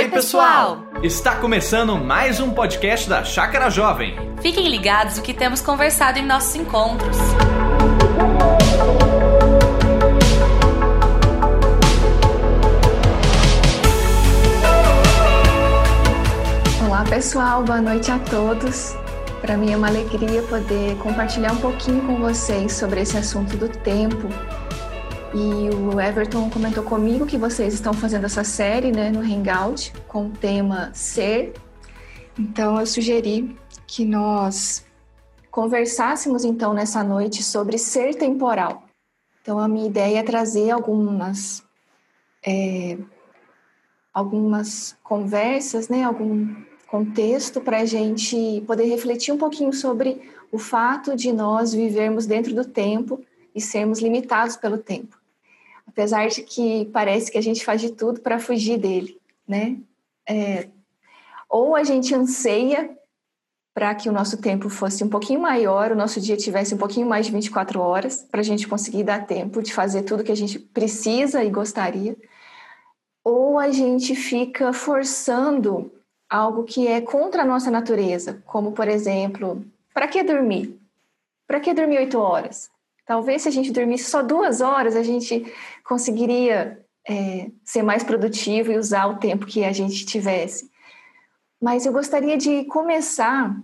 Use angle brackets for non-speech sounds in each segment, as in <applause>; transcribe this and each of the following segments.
Oi, pessoal! Está começando mais um podcast da Chácara Jovem. Fiquem ligados o que temos conversado em nossos encontros. Olá, pessoal, boa noite a todos. Para mim é uma alegria poder compartilhar um pouquinho com vocês sobre esse assunto do tempo. E o Everton comentou comigo que vocês estão fazendo essa série né, no Hangout com o tema Ser. Então eu sugeri que nós conversássemos então nessa noite sobre ser temporal. Então a minha ideia é trazer algumas é, algumas conversas, né, algum contexto para a gente poder refletir um pouquinho sobre o fato de nós vivermos dentro do tempo e sermos limitados pelo tempo. Apesar de que parece que a gente faz de tudo para fugir dele, né? É, ou a gente anseia para que o nosso tempo fosse um pouquinho maior, o nosso dia tivesse um pouquinho mais de 24 horas, para a gente conseguir dar tempo de fazer tudo que a gente precisa e gostaria, ou a gente fica forçando algo que é contra a nossa natureza, como por exemplo, para que dormir? Para que dormir oito horas? Talvez se a gente dormisse só duas horas, a gente conseguiria é, ser mais produtivo e usar o tempo que a gente tivesse. Mas eu gostaria de começar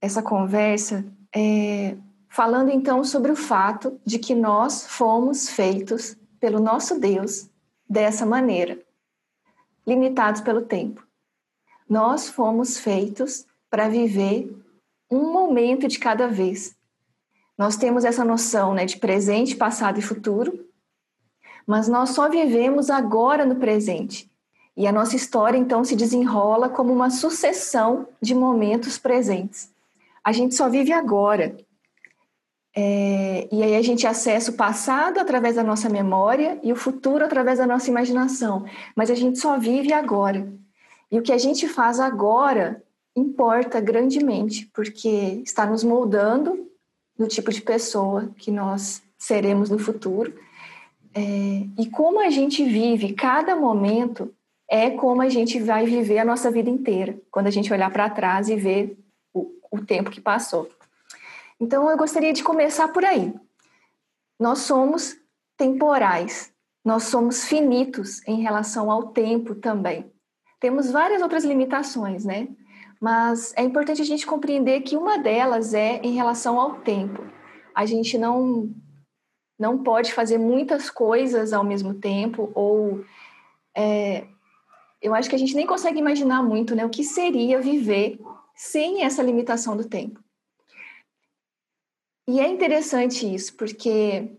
essa conversa é, falando então sobre o fato de que nós fomos feitos pelo nosso Deus dessa maneira, limitados pelo tempo. Nós fomos feitos para viver um momento de cada vez. Nós temos essa noção né, de presente, passado e futuro, mas nós só vivemos agora no presente. E a nossa história então se desenrola como uma sucessão de momentos presentes. A gente só vive agora. É, e aí a gente acessa o passado através da nossa memória e o futuro através da nossa imaginação. Mas a gente só vive agora. E o que a gente faz agora importa grandemente, porque está nos moldando no tipo de pessoa que nós seremos no futuro. É, e como a gente vive cada momento é como a gente vai viver a nossa vida inteira, quando a gente olhar para trás e ver o, o tempo que passou. Então, eu gostaria de começar por aí. Nós somos temporais, nós somos finitos em relação ao tempo também. Temos várias outras limitações, né? Mas é importante a gente compreender que uma delas é em relação ao tempo. A gente não não pode fazer muitas coisas ao mesmo tempo ou é, eu acho que a gente nem consegue imaginar muito, né, o que seria viver sem essa limitação do tempo. E é interessante isso, porque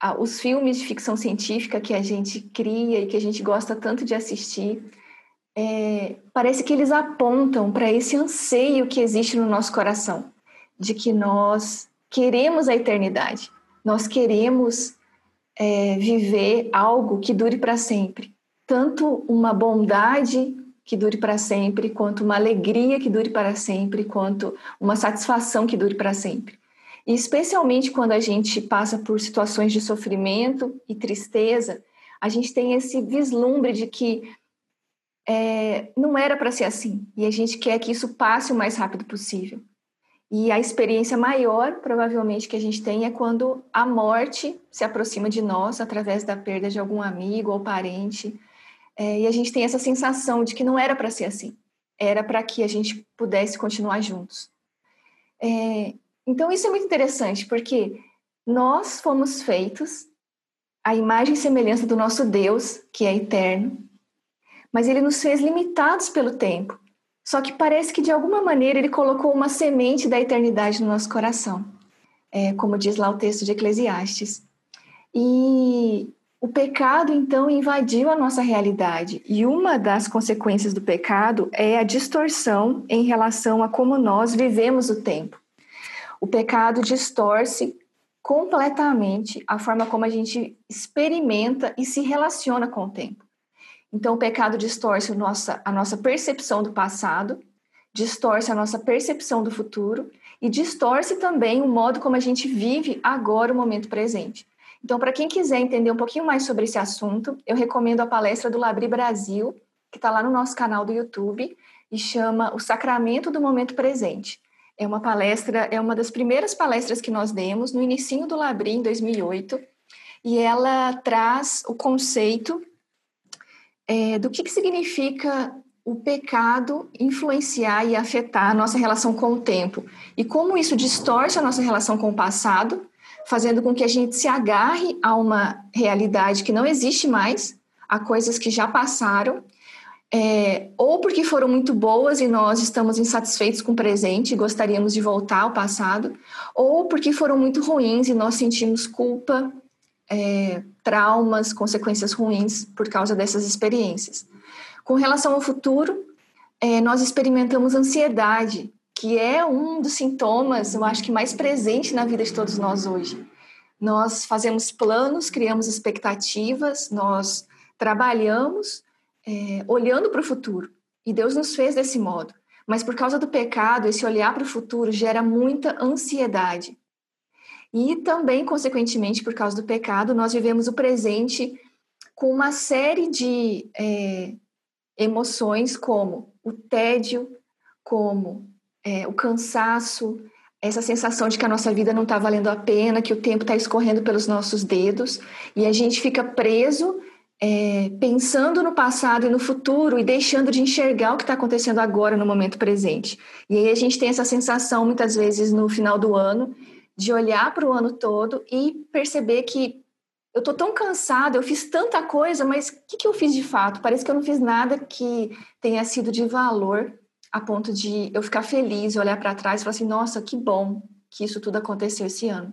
ah, os filmes de ficção científica que a gente cria e que a gente gosta tanto de assistir, é, parece que eles apontam para esse anseio que existe no nosso coração, de que nós queremos a eternidade, nós queremos é, viver algo que dure para sempre, tanto uma bondade que dure para sempre, quanto uma alegria que dure para sempre, quanto uma satisfação que dure para sempre. E especialmente quando a gente passa por situações de sofrimento e tristeza, a gente tem esse vislumbre de que é, não era para ser assim. E a gente quer que isso passe o mais rápido possível. E a experiência maior, provavelmente, que a gente tem é quando a morte se aproxima de nós através da perda de algum amigo ou parente. É, e a gente tem essa sensação de que não era para ser assim. Era para que a gente pudesse continuar juntos. É, então, isso é muito interessante, porque nós fomos feitos à imagem e semelhança do nosso Deus, que é eterno, mas ele nos fez limitados pelo tempo. Só que parece que de alguma maneira ele colocou uma semente da eternidade no nosso coração, é, como diz lá o texto de Eclesiastes. E o pecado então invadiu a nossa realidade, e uma das consequências do pecado é a distorção em relação a como nós vivemos o tempo. O pecado distorce completamente a forma como a gente experimenta e se relaciona com o tempo. Então, o pecado distorce a nossa, a nossa percepção do passado, distorce a nossa percepção do futuro e distorce também o modo como a gente vive agora o momento presente. Então, para quem quiser entender um pouquinho mais sobre esse assunto, eu recomendo a palestra do Labri Brasil, que está lá no nosso canal do YouTube e chama O Sacramento do Momento Presente. É uma palestra, é uma das primeiras palestras que nós demos no início do Labri, em 2008, e ela traz o conceito é, do que, que significa o pecado influenciar e afetar a nossa relação com o tempo? E como isso distorce a nossa relação com o passado, fazendo com que a gente se agarre a uma realidade que não existe mais, a coisas que já passaram, é, ou porque foram muito boas e nós estamos insatisfeitos com o presente e gostaríamos de voltar ao passado, ou porque foram muito ruins e nós sentimos culpa, é, traumas, consequências ruins por causa dessas experiências. Com relação ao futuro, é, nós experimentamos ansiedade, que é um dos sintomas, eu acho que mais presente na vida de todos nós hoje. Nós fazemos planos, criamos expectativas, nós trabalhamos é, olhando para o futuro. E Deus nos fez desse modo. Mas por causa do pecado, esse olhar para o futuro gera muita ansiedade. E também, consequentemente, por causa do pecado, nós vivemos o presente com uma série de é, emoções como o tédio, como é, o cansaço, essa sensação de que a nossa vida não está valendo a pena, que o tempo está escorrendo pelos nossos dedos, e a gente fica preso é, pensando no passado e no futuro e deixando de enxergar o que está acontecendo agora no momento presente. E aí a gente tem essa sensação, muitas vezes, no final do ano, de olhar para o ano todo e perceber que eu estou tão cansada, eu fiz tanta coisa, mas o que, que eu fiz de fato? Parece que eu não fiz nada que tenha sido de valor a ponto de eu ficar feliz, olhar para trás e falar assim: nossa, que bom que isso tudo aconteceu esse ano.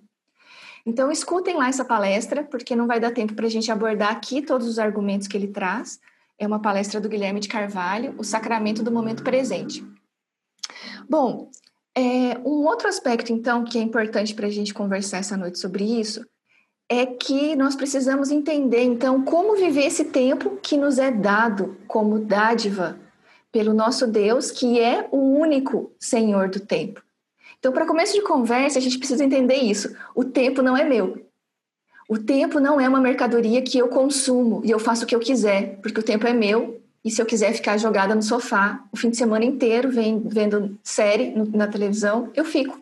Então, escutem lá essa palestra, porque não vai dar tempo para a gente abordar aqui todos os argumentos que ele traz. É uma palestra do Guilherme de Carvalho, O Sacramento do Momento Presente. Bom, é, um outro aspecto, então, que é importante para a gente conversar essa noite sobre isso, é que nós precisamos entender, então, como viver esse tempo que nos é dado como dádiva pelo nosso Deus, que é o único Senhor do tempo. Então, para começo de conversa, a gente precisa entender isso. O tempo não é meu. O tempo não é uma mercadoria que eu consumo e eu faço o que eu quiser, porque o tempo é meu e se eu quiser ficar jogada no sofá o fim de semana inteiro vendo série na televisão, eu fico.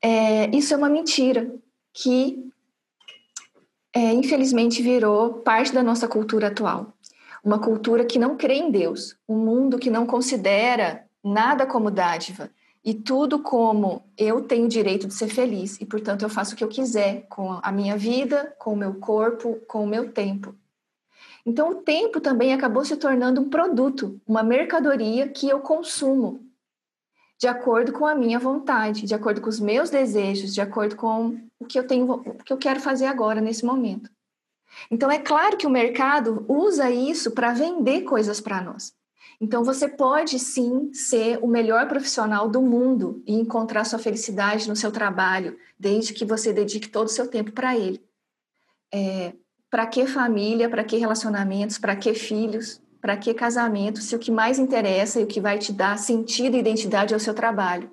É, isso é uma mentira que, é, infelizmente, virou parte da nossa cultura atual. Uma cultura que não crê em Deus, um mundo que não considera nada como dádiva e tudo como eu tenho direito de ser feliz e, portanto, eu faço o que eu quiser com a minha vida, com o meu corpo, com o meu tempo. Então, o tempo também acabou se tornando um produto, uma mercadoria que eu consumo, de acordo com a minha vontade, de acordo com os meus desejos, de acordo com o que eu tenho, o que eu quero fazer agora nesse momento. Então, é claro que o mercado usa isso para vender coisas para nós. Então, você pode sim ser o melhor profissional do mundo e encontrar sua felicidade no seu trabalho, desde que você dedique todo o seu tempo para ele. É, para que família, para que relacionamentos, para que filhos, para que casamento, se o que mais interessa e o que vai te dar sentido e identidade é o seu trabalho.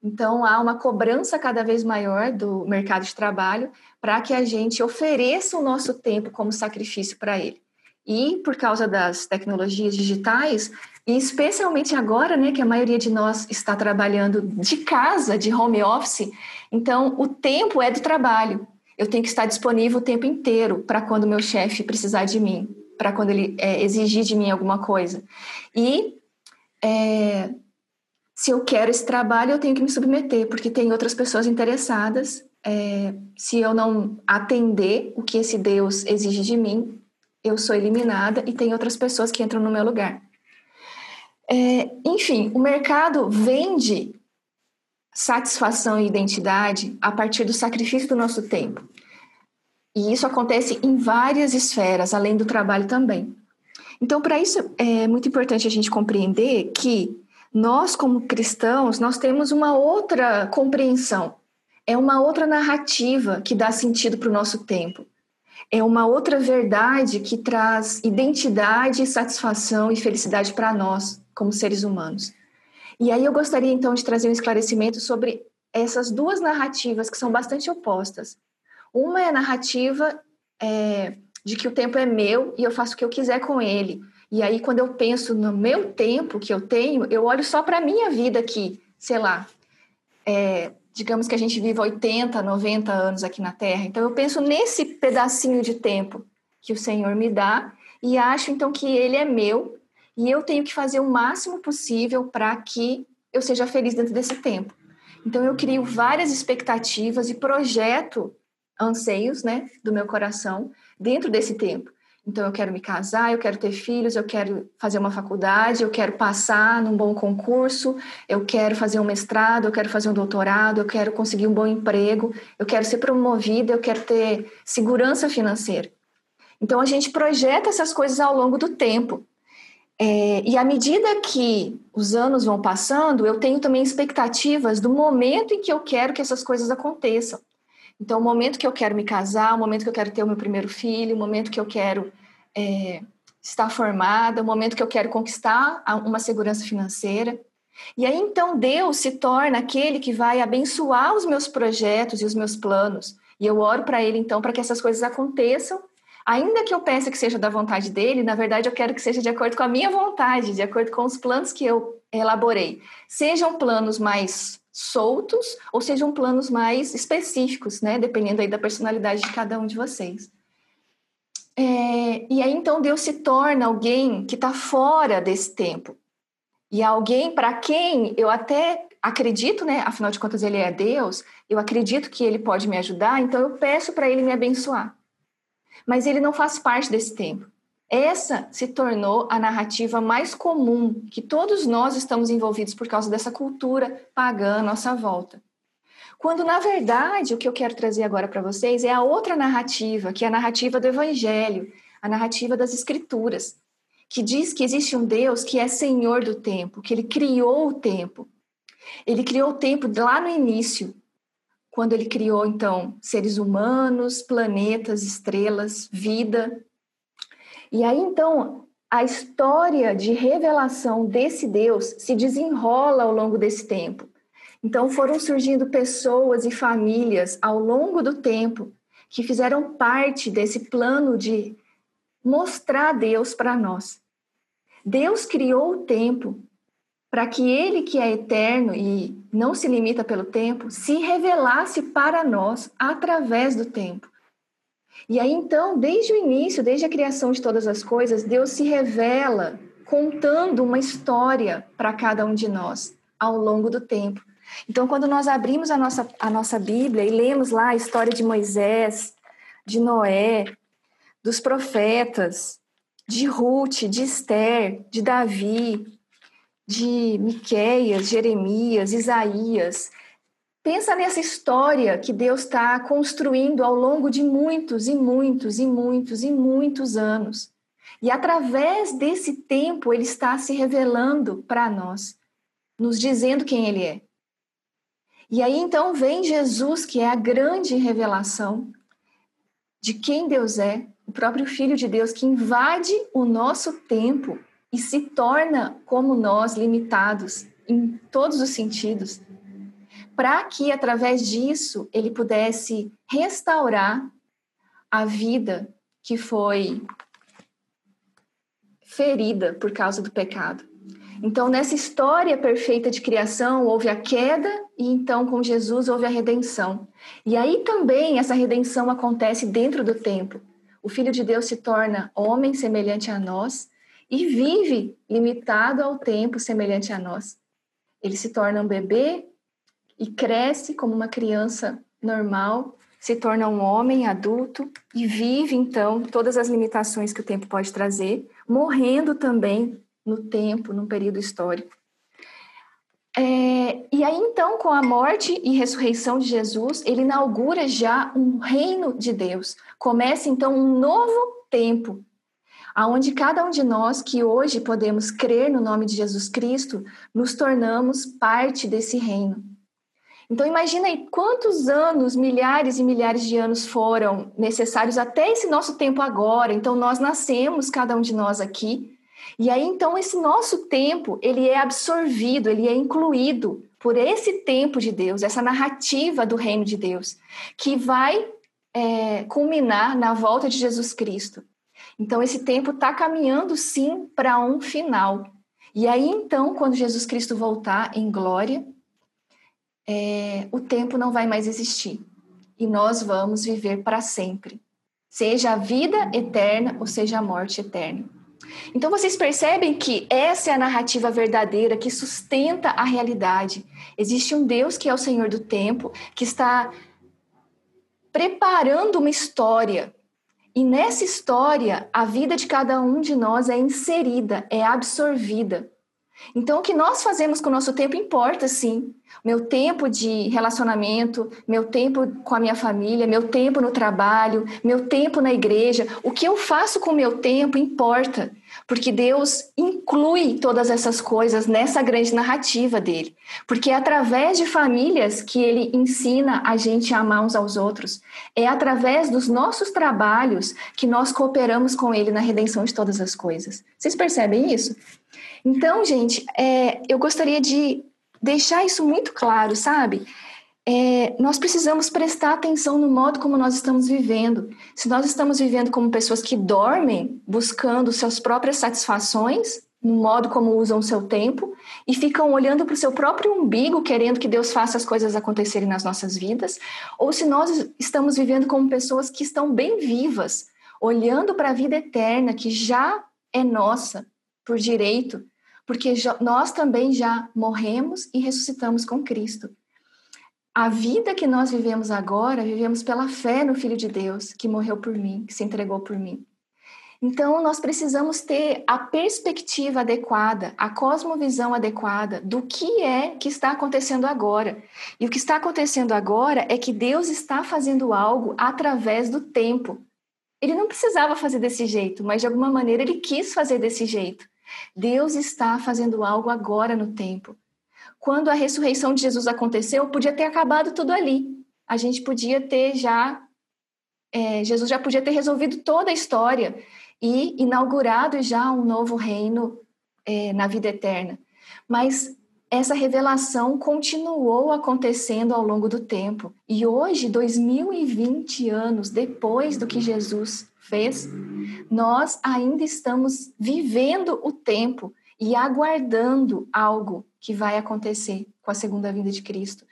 Então, há uma cobrança cada vez maior do mercado de trabalho para que a gente ofereça o nosso tempo como sacrifício para ele. E por causa das tecnologias digitais, e especialmente agora, né, que a maioria de nós está trabalhando de casa, de home office, então o tempo é do trabalho eu tenho que estar disponível o tempo inteiro para quando meu chefe precisar de mim, para quando ele é, exigir de mim alguma coisa. E é, se eu quero esse trabalho, eu tenho que me submeter, porque tem outras pessoas interessadas. É, se eu não atender o que esse Deus exige de mim, eu sou eliminada e tem outras pessoas que entram no meu lugar. É, enfim, o mercado vende satisfação e identidade a partir do sacrifício do nosso tempo. E isso acontece em várias esferas, além do trabalho também. Então, para isso é muito importante a gente compreender que nós, como cristãos, nós temos uma outra compreensão. É uma outra narrativa que dá sentido para o nosso tempo. É uma outra verdade que traz identidade, satisfação e felicidade para nós, como seres humanos. E aí eu gostaria então de trazer um esclarecimento sobre essas duas narrativas que são bastante opostas. Uma é a narrativa é, de que o tempo é meu e eu faço o que eu quiser com ele. E aí, quando eu penso no meu tempo que eu tenho, eu olho só para a minha vida aqui, sei lá, é, digamos que a gente vive 80, 90 anos aqui na Terra. Então, eu penso nesse pedacinho de tempo que o Senhor me dá e acho então que ele é meu e eu tenho que fazer o máximo possível para que eu seja feliz dentro desse tempo. Então, eu crio várias expectativas e projeto anseios né, do meu coração dentro desse tempo. Então, eu quero me casar, eu quero ter filhos, eu quero fazer uma faculdade, eu quero passar num bom concurso, eu quero fazer um mestrado, eu quero fazer um doutorado, eu quero conseguir um bom emprego, eu quero ser promovida, eu quero ter segurança financeira. Então, a gente projeta essas coisas ao longo do tempo. É, e à medida que os anos vão passando, eu tenho também expectativas do momento em que eu quero que essas coisas aconteçam. Então, o momento que eu quero me casar, o momento que eu quero ter o meu primeiro filho, o momento que eu quero é, estar formada, o momento que eu quero conquistar uma segurança financeira. E aí, então, Deus se torna aquele que vai abençoar os meus projetos e os meus planos. E eu oro para Ele, então, para que essas coisas aconteçam. Ainda que eu peça que seja da vontade dele, na verdade eu quero que seja de acordo com a minha vontade, de acordo com os planos que eu elaborei. Sejam planos mais soltos ou sejam planos mais específicos, né? Dependendo aí da personalidade de cada um de vocês. É, e aí então Deus se torna alguém que está fora desse tempo e alguém para quem eu até acredito, né? Afinal de contas ele é Deus, eu acredito que ele pode me ajudar, então eu peço para ele me abençoar. Mas ele não faz parte desse tempo. Essa se tornou a narrativa mais comum que todos nós estamos envolvidos por causa dessa cultura pagã à nossa volta. Quando, na verdade, o que eu quero trazer agora para vocês é a outra narrativa, que é a narrativa do Evangelho, a narrativa das Escrituras, que diz que existe um Deus que é senhor do tempo, que ele criou o tempo. Ele criou o tempo lá no início, quando ele criou, então, seres humanos, planetas, estrelas, vida, e aí, então, a história de revelação desse Deus se desenrola ao longo desse tempo. Então, foram surgindo pessoas e famílias ao longo do tempo que fizeram parte desse plano de mostrar Deus para nós. Deus criou o tempo para que Ele, que é eterno e não se limita pelo tempo, se revelasse para nós através do tempo. E aí então, desde o início, desde a criação de todas as coisas, Deus se revela contando uma história para cada um de nós ao longo do tempo. Então, quando nós abrimos a nossa, a nossa Bíblia e lemos lá a história de Moisés, de Noé, dos profetas, de Ruth, de Esther, de Davi, de Miqueias, Jeremias, Isaías, Pensa nessa história que Deus está construindo ao longo de muitos e muitos e muitos e muitos anos. E através desse tempo, Ele está se revelando para nós, nos dizendo quem Ele é. E aí então vem Jesus, que é a grande revelação de quem Deus é, o próprio Filho de Deus, que invade o nosso tempo e se torna como nós, limitados em todos os sentidos para que através disso ele pudesse restaurar a vida que foi ferida por causa do pecado. Então, nessa história perfeita de criação, houve a queda e então com Jesus houve a redenção. E aí também essa redenção acontece dentro do tempo. O Filho de Deus se torna homem semelhante a nós e vive limitado ao tempo semelhante a nós. Ele se torna um bebê e cresce como uma criança normal, se torna um homem adulto e vive então todas as limitações que o tempo pode trazer, morrendo também no tempo, num período histórico. É, e aí então, com a morte e ressurreição de Jesus, ele inaugura já um reino de Deus. Começa então um novo tempo, aonde cada um de nós que hoje podemos crer no nome de Jesus Cristo, nos tornamos parte desse reino. Então imagina aí quantos anos, milhares e milhares de anos foram necessários até esse nosso tempo agora. Então nós nascemos, cada um de nós aqui, e aí então esse nosso tempo, ele é absorvido, ele é incluído por esse tempo de Deus, essa narrativa do reino de Deus, que vai é, culminar na volta de Jesus Cristo. Então, esse tempo está caminhando sim para um final. E aí, então, quando Jesus Cristo voltar em glória, é, o tempo não vai mais existir. E nós vamos viver para sempre. Seja a vida eterna ou seja a morte eterna. Então vocês percebem que essa é a narrativa verdadeira que sustenta a realidade. Existe um Deus que é o Senhor do tempo, que está preparando uma história. E nessa história, a vida de cada um de nós é inserida, é absorvida. Então, o que nós fazemos com o nosso tempo importa, sim. Meu tempo de relacionamento, meu tempo com a minha família, meu tempo no trabalho, meu tempo na igreja, o que eu faço com o meu tempo importa, porque Deus inclui todas essas coisas nessa grande narrativa dele. Porque é através de famílias que ele ensina a gente a amar uns aos outros. É através dos nossos trabalhos que nós cooperamos com ele na redenção de todas as coisas. Vocês percebem isso? Então, gente, é, eu gostaria de deixar isso muito claro, sabe? É, nós precisamos prestar atenção no modo como nós estamos vivendo. Se nós estamos vivendo como pessoas que dormem, buscando suas próprias satisfações, no modo como usam o seu tempo, e ficam olhando para o seu próprio umbigo, querendo que Deus faça as coisas acontecerem nas nossas vidas, ou se nós estamos vivendo como pessoas que estão bem vivas, olhando para a vida eterna que já é nossa por direito, porque nós também já morremos e ressuscitamos com Cristo. A vida que nós vivemos agora, vivemos pela fé no Filho de Deus, que morreu por mim, que se entregou por mim. Então, nós precisamos ter a perspectiva adequada, a cosmovisão adequada do que é que está acontecendo agora. E o que está acontecendo agora é que Deus está fazendo algo através do tempo. Ele não precisava fazer desse jeito, mas de alguma maneira ele quis fazer desse jeito. Deus está fazendo algo agora no tempo. Quando a ressurreição de Jesus aconteceu, podia ter acabado tudo ali. A gente podia ter já. É, Jesus já podia ter resolvido toda a história e inaugurado já um novo reino é, na vida eterna. Mas essa revelação continuou acontecendo ao longo do tempo. E hoje, 2020 anos depois do que Jesus fez, nós ainda estamos vivendo o tempo e aguardando algo que vai acontecer com a segunda vinda de Cristo.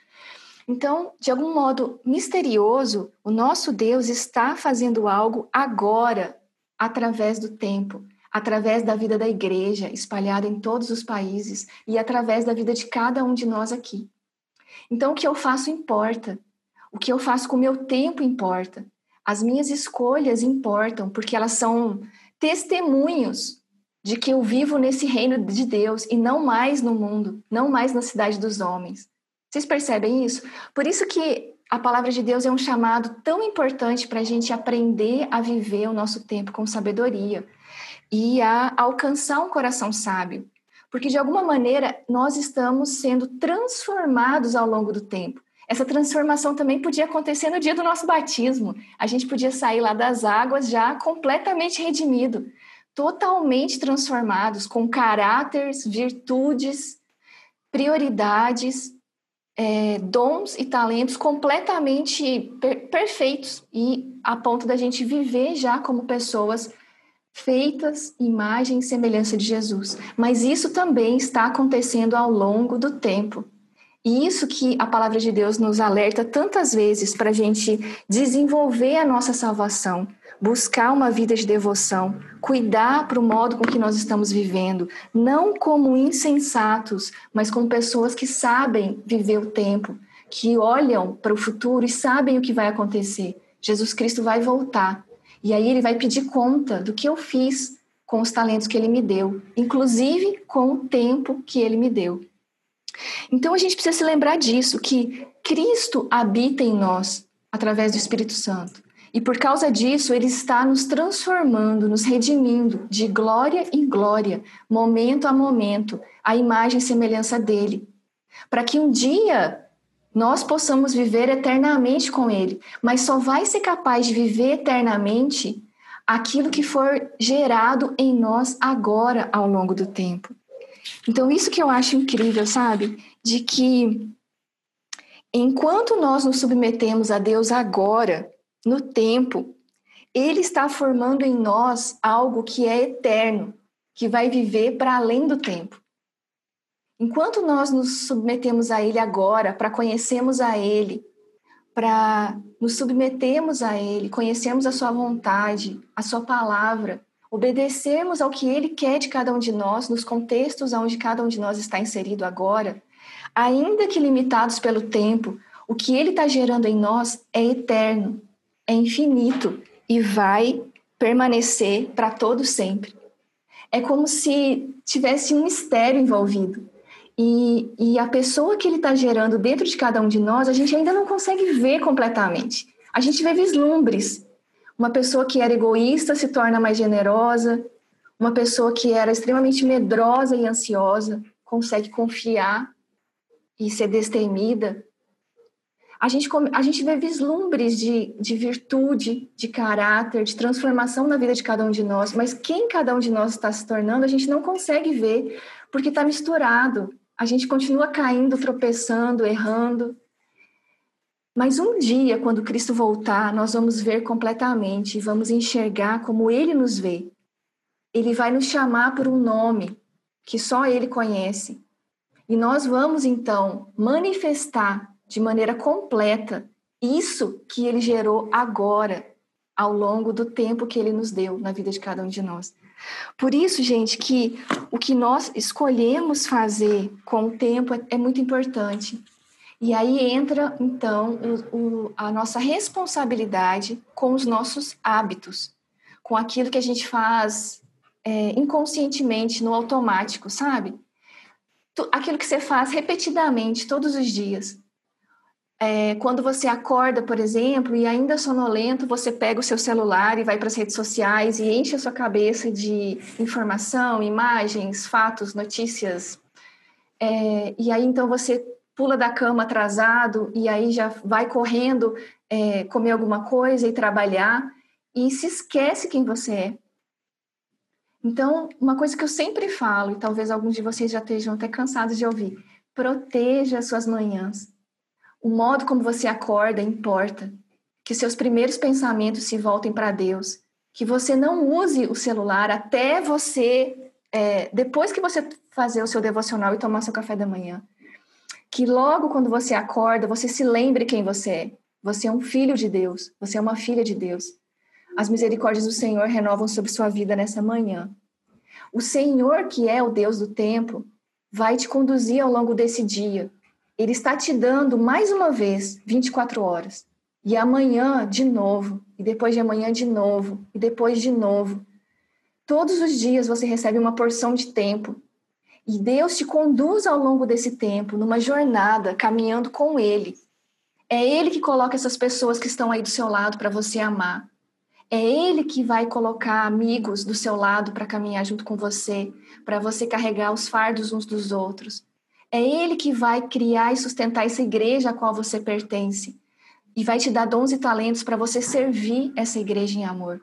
Então, de algum modo misterioso, o nosso Deus está fazendo algo agora, através do tempo, através da vida da igreja espalhada em todos os países e através da vida de cada um de nós aqui. Então, o que eu faço importa. O que eu faço com o meu tempo importa. As minhas escolhas importam, porque elas são testemunhos de que eu vivo nesse reino de Deus e não mais no mundo, não mais na cidade dos homens. Vocês percebem isso? Por isso que a palavra de Deus é um chamado tão importante para a gente aprender a viver o nosso tempo com sabedoria e a alcançar um coração sábio. Porque, de alguma maneira, nós estamos sendo transformados ao longo do tempo. Essa transformação também podia acontecer no dia do nosso batismo. A gente podia sair lá das águas já completamente redimido, totalmente transformados, com caráteres, virtudes, prioridades, é, dons e talentos completamente per perfeitos e a ponto da gente viver já como pessoas feitas imagem e semelhança de Jesus. Mas isso também está acontecendo ao longo do tempo. E isso que a palavra de Deus nos alerta tantas vezes para a gente desenvolver a nossa salvação, buscar uma vida de devoção, cuidar para o modo com que nós estamos vivendo, não como insensatos, mas como pessoas que sabem viver o tempo, que olham para o futuro e sabem o que vai acontecer. Jesus Cristo vai voltar e aí ele vai pedir conta do que eu fiz com os talentos que ele me deu, inclusive com o tempo que ele me deu. Então a gente precisa se lembrar disso, que Cristo habita em nós através do Espírito Santo. E por causa disso, ele está nos transformando, nos redimindo de glória em glória, momento a momento, a imagem e semelhança dele. Para que um dia nós possamos viver eternamente com ele, mas só vai ser capaz de viver eternamente aquilo que for gerado em nós agora ao longo do tempo. Então, isso que eu acho incrível, sabe? De que enquanto nós nos submetemos a Deus agora, no tempo, Ele está formando em nós algo que é eterno, que vai viver para além do tempo. Enquanto nós nos submetemos a Ele agora, para conhecermos a Ele, para nos submetermos a Ele, conhecermos a Sua vontade, a Sua palavra, obedecermos ao que Ele quer de cada um de nós, nos contextos onde cada um de nós está inserido agora, ainda que limitados pelo tempo, o que Ele está gerando em nós é eterno, é infinito e vai permanecer para todo sempre. É como se tivesse um mistério envolvido. E, e a pessoa que ele está gerando dentro de cada um de nós, a gente ainda não consegue ver completamente. A gente vê vislumbres. Uma pessoa que era egoísta se torna mais generosa, uma pessoa que era extremamente medrosa e ansiosa consegue confiar e ser destemida. A gente, a gente vê vislumbres de, de virtude, de caráter, de transformação na vida de cada um de nós, mas quem cada um de nós está se tornando, a gente não consegue ver, porque está misturado a gente continua caindo, tropeçando, errando. Mas um dia, quando Cristo voltar, nós vamos ver completamente e vamos enxergar como Ele nos vê. Ele vai nos chamar por um nome que só Ele conhece. E nós vamos, então, manifestar de maneira completa isso que Ele gerou agora, ao longo do tempo que Ele nos deu na vida de cada um de nós. Por isso, gente, que o que nós escolhemos fazer com o tempo é, é muito importante. E aí entra, então, o, o, a nossa responsabilidade com os nossos hábitos, com aquilo que a gente faz é, inconscientemente, no automático, sabe? Aquilo que você faz repetidamente, todos os dias. É, quando você acorda, por exemplo, e ainda sonolento, você pega o seu celular e vai para as redes sociais e enche a sua cabeça de informação, imagens, fatos, notícias. É, e aí então você pula da cama atrasado e aí já vai correndo é, comer alguma coisa e trabalhar e se esquece quem você é. Então, uma coisa que eu sempre falo, e talvez alguns de vocês já estejam até cansados de ouvir, proteja as suas manhãs o modo como você acorda importa. Que seus primeiros pensamentos se voltem para Deus. Que você não use o celular até você, é, depois que você fazer o seu devocional e tomar seu café da manhã. Que logo quando você acorda, você se lembre quem você é. Você é um filho de Deus. Você é uma filha de Deus. As misericórdias do Senhor renovam sobre sua vida nessa manhã. O Senhor, que é o Deus do tempo, vai te conduzir ao longo desse dia ele está te dando mais uma vez 24 horas. E amanhã de novo, e depois de amanhã de novo, e depois de novo. Todos os dias você recebe uma porção de tempo. E Deus te conduz ao longo desse tempo, numa jornada, caminhando com Ele. É Ele que coloca essas pessoas que estão aí do seu lado para você amar. É Ele que vai colocar amigos do seu lado para caminhar junto com você, para você carregar os fardos uns dos outros. É Ele que vai criar e sustentar essa igreja a qual você pertence. E vai te dar dons e talentos para você servir essa igreja em amor.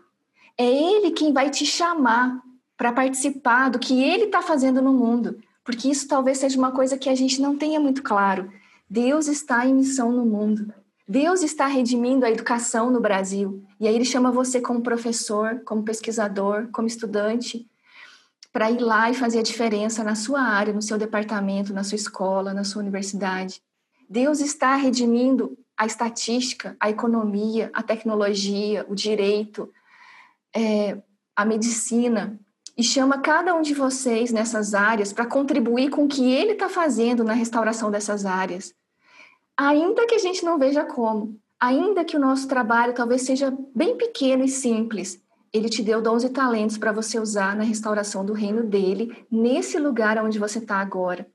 É Ele quem vai te chamar para participar do que Ele está fazendo no mundo. Porque isso talvez seja uma coisa que a gente não tenha muito claro. Deus está em missão no mundo. Deus está redimindo a educação no Brasil. E aí ele chama você como professor, como pesquisador, como estudante, para ir lá e fazer a diferença na sua área, no seu departamento, na sua escola, na sua universidade. Deus está redimindo a estatística, a economia, a tecnologia, o direito, é, a medicina, e chama cada um de vocês nessas áreas para contribuir com o que ele está fazendo na restauração dessas áreas. Ainda que a gente não veja como, ainda que o nosso trabalho talvez seja bem pequeno e simples, ele te deu dons e talentos para você usar na restauração do reino dele, nesse lugar onde você está agora.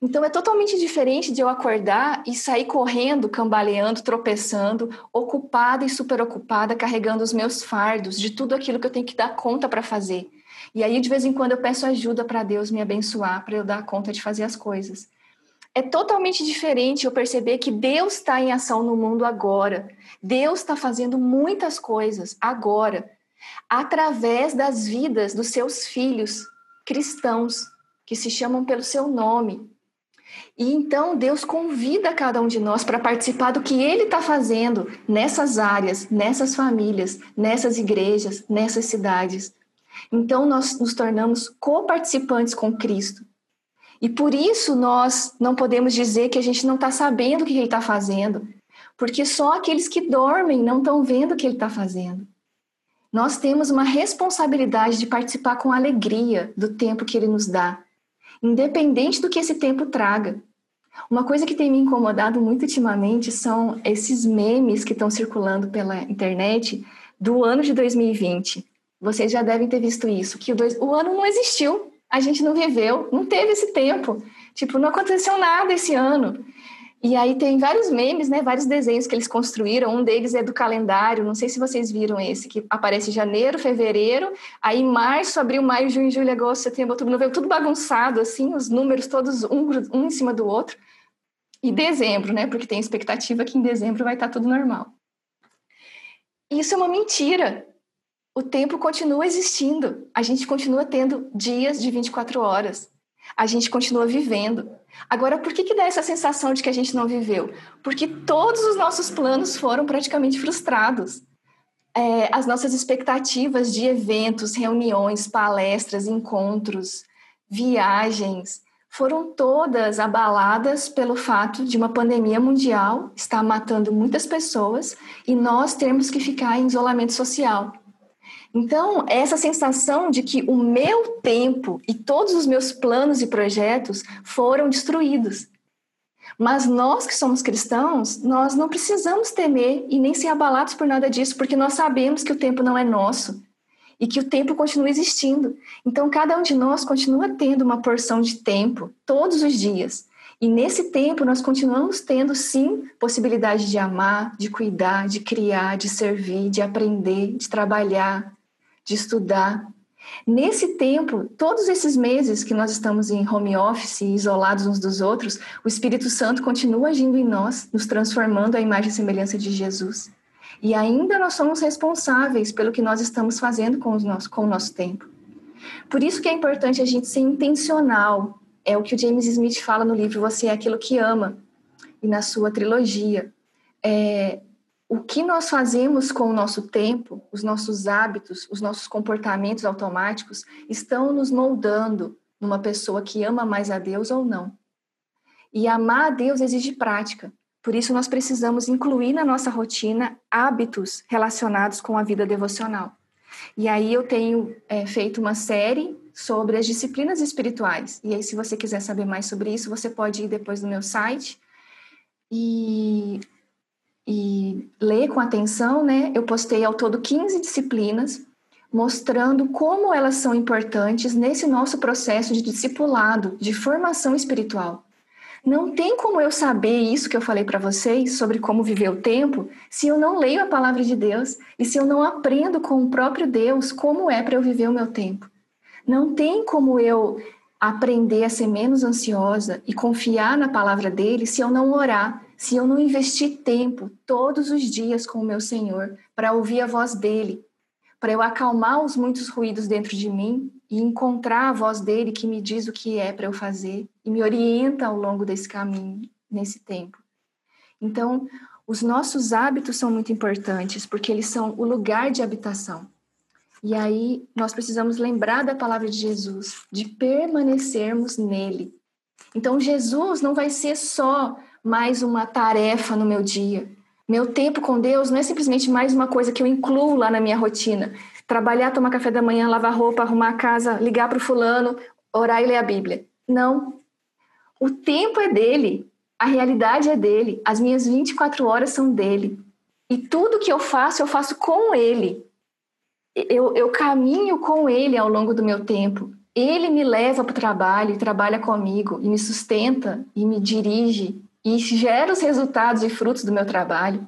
Então é totalmente diferente de eu acordar e sair correndo, cambaleando, tropeçando, ocupada e super ocupada, carregando os meus fardos de tudo aquilo que eu tenho que dar conta para fazer. E aí de vez em quando eu peço ajuda para Deus me abençoar, para eu dar conta de fazer as coisas. É totalmente diferente eu perceber que Deus está em ação no mundo agora. Deus está fazendo muitas coisas agora através das vidas dos seus filhos cristãos, que se chamam pelo seu nome. E então Deus convida cada um de nós para participar do que Ele está fazendo nessas áreas, nessas famílias, nessas igrejas, nessas cidades. Então nós nos tornamos coparticipantes com Cristo. E por isso nós não podemos dizer que a gente não está sabendo o que Ele está fazendo, porque só aqueles que dormem não estão vendo o que Ele está fazendo. Nós temos uma responsabilidade de participar com alegria do tempo que Ele nos dá, independente do que esse tempo traga. Uma coisa que tem me incomodado muito ultimamente são esses memes que estão circulando pela internet do ano de 2020. Vocês já devem ter visto isso, que o, dois, o ano não existiu, a gente não viveu, não teve esse tempo. Tipo, não aconteceu nada esse ano. E aí tem vários memes, né, vários desenhos que eles construíram. Um deles é do calendário, não sei se vocês viram esse, que aparece janeiro, fevereiro, aí março, abril, maio, junho, julho, agosto, setembro, outubro, novembro, tudo bagunçado, assim, os números todos um, um em cima do outro. E dezembro, né, porque tem expectativa que em dezembro vai estar tudo normal. Isso é uma mentira. O tempo continua existindo. A gente continua tendo dias de 24 horas. A gente continua vivendo. Agora, por que, que dá essa sensação de que a gente não viveu? Porque todos os nossos planos foram praticamente frustrados. É, as nossas expectativas de eventos, reuniões, palestras, encontros, viagens, foram todas abaladas pelo fato de uma pandemia mundial estar matando muitas pessoas e nós termos que ficar em isolamento social. Então, essa sensação de que o meu tempo e todos os meus planos e projetos foram destruídos. Mas nós que somos cristãos, nós não precisamos temer e nem ser abalados por nada disso, porque nós sabemos que o tempo não é nosso e que o tempo continua existindo. Então, cada um de nós continua tendo uma porção de tempo todos os dias. E nesse tempo, nós continuamos tendo, sim, possibilidade de amar, de cuidar, de criar, de servir, de aprender, de trabalhar, de estudar. Nesse tempo, todos esses meses que nós estamos em home office, isolados uns dos outros, o Espírito Santo continua agindo em nós, nos transformando à imagem e semelhança de Jesus. E ainda nós somos responsáveis pelo que nós estamos fazendo com, os nosso, com o nosso tempo. Por isso que é importante a gente ser intencional. É o que o James Smith fala no livro Você é Aquilo que Ama, e na sua trilogia. É, o que nós fazemos com o nosso tempo, os nossos hábitos, os nossos comportamentos automáticos estão nos moldando numa pessoa que ama mais a Deus ou não. E amar a Deus exige prática. Por isso, nós precisamos incluir na nossa rotina hábitos relacionados com a vida devocional. E aí, eu tenho é, feito uma série sobre as disciplinas espirituais. E aí, se você quiser saber mais sobre isso, você pode ir depois no meu site. E e ler com atenção, né? Eu postei ao todo 15 disciplinas mostrando como elas são importantes nesse nosso processo de discipulado, de formação espiritual. Não tem como eu saber isso que eu falei para vocês sobre como viver o tempo se eu não leio a palavra de Deus e se eu não aprendo com o próprio Deus como é para eu viver o meu tempo. Não tem como eu aprender a ser menos ansiosa e confiar na palavra dele se eu não orar se eu não investir tempo todos os dias com o meu Senhor para ouvir a voz dele, para eu acalmar os muitos ruídos dentro de mim e encontrar a voz dele que me diz o que é para eu fazer e me orienta ao longo desse caminho, nesse tempo. Então, os nossos hábitos são muito importantes porque eles são o lugar de habitação. E aí nós precisamos lembrar da palavra de Jesus, de permanecermos nele. Então, Jesus não vai ser só mais uma tarefa no meu dia. Meu tempo com Deus não é simplesmente mais uma coisa que eu incluo lá na minha rotina. Trabalhar, tomar café da manhã, lavar roupa, arrumar a casa, ligar para o fulano, orar e ler a Bíblia. Não. O tempo é dele, a realidade é dele, as minhas 24 horas são dele. E tudo que eu faço, eu faço com ele. Eu, eu caminho com ele ao longo do meu tempo. Ele me leva para o trabalho e trabalha comigo, e me sustenta, e me dirige, e gera os resultados e frutos do meu trabalho.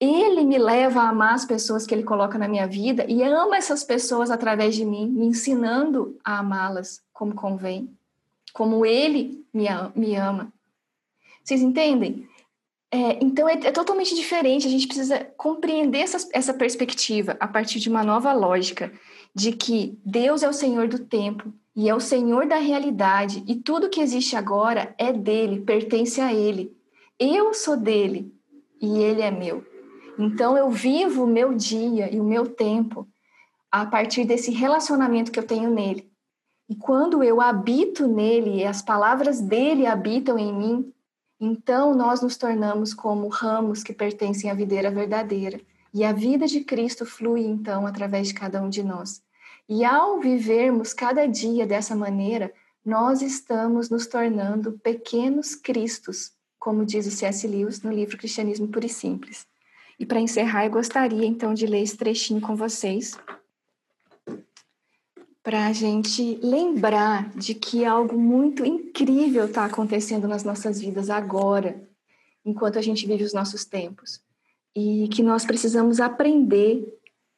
Ele me leva a amar as pessoas que ele coloca na minha vida e ama essas pessoas através de mim, me ensinando a amá-las como convém, como ele me, ama. Vocês entendem? É, então é, é, totalmente diferente. A gente precisa compreender essa, essa perspectiva a partir de uma nova lógica. De que Deus é o Senhor do tempo e é o Senhor da realidade e tudo que existe agora é dele, pertence a ele. Eu sou dele e ele é meu. Então eu vivo o meu dia e o meu tempo a partir desse relacionamento que eu tenho nele. E quando eu habito nele e as palavras dele habitam em mim, então nós nos tornamos como ramos que pertencem à videira verdadeira. E a vida de Cristo flui então através de cada um de nós. E ao vivermos cada dia dessa maneira, nós estamos nos tornando pequenos cristos, como diz o C.S. Lewis no livro Cristianismo Puro e Simples. E para encerrar, eu gostaria então de ler esse trechinho com vocês, para a gente lembrar de que algo muito incrível está acontecendo nas nossas vidas agora, enquanto a gente vive os nossos tempos, e que nós precisamos aprender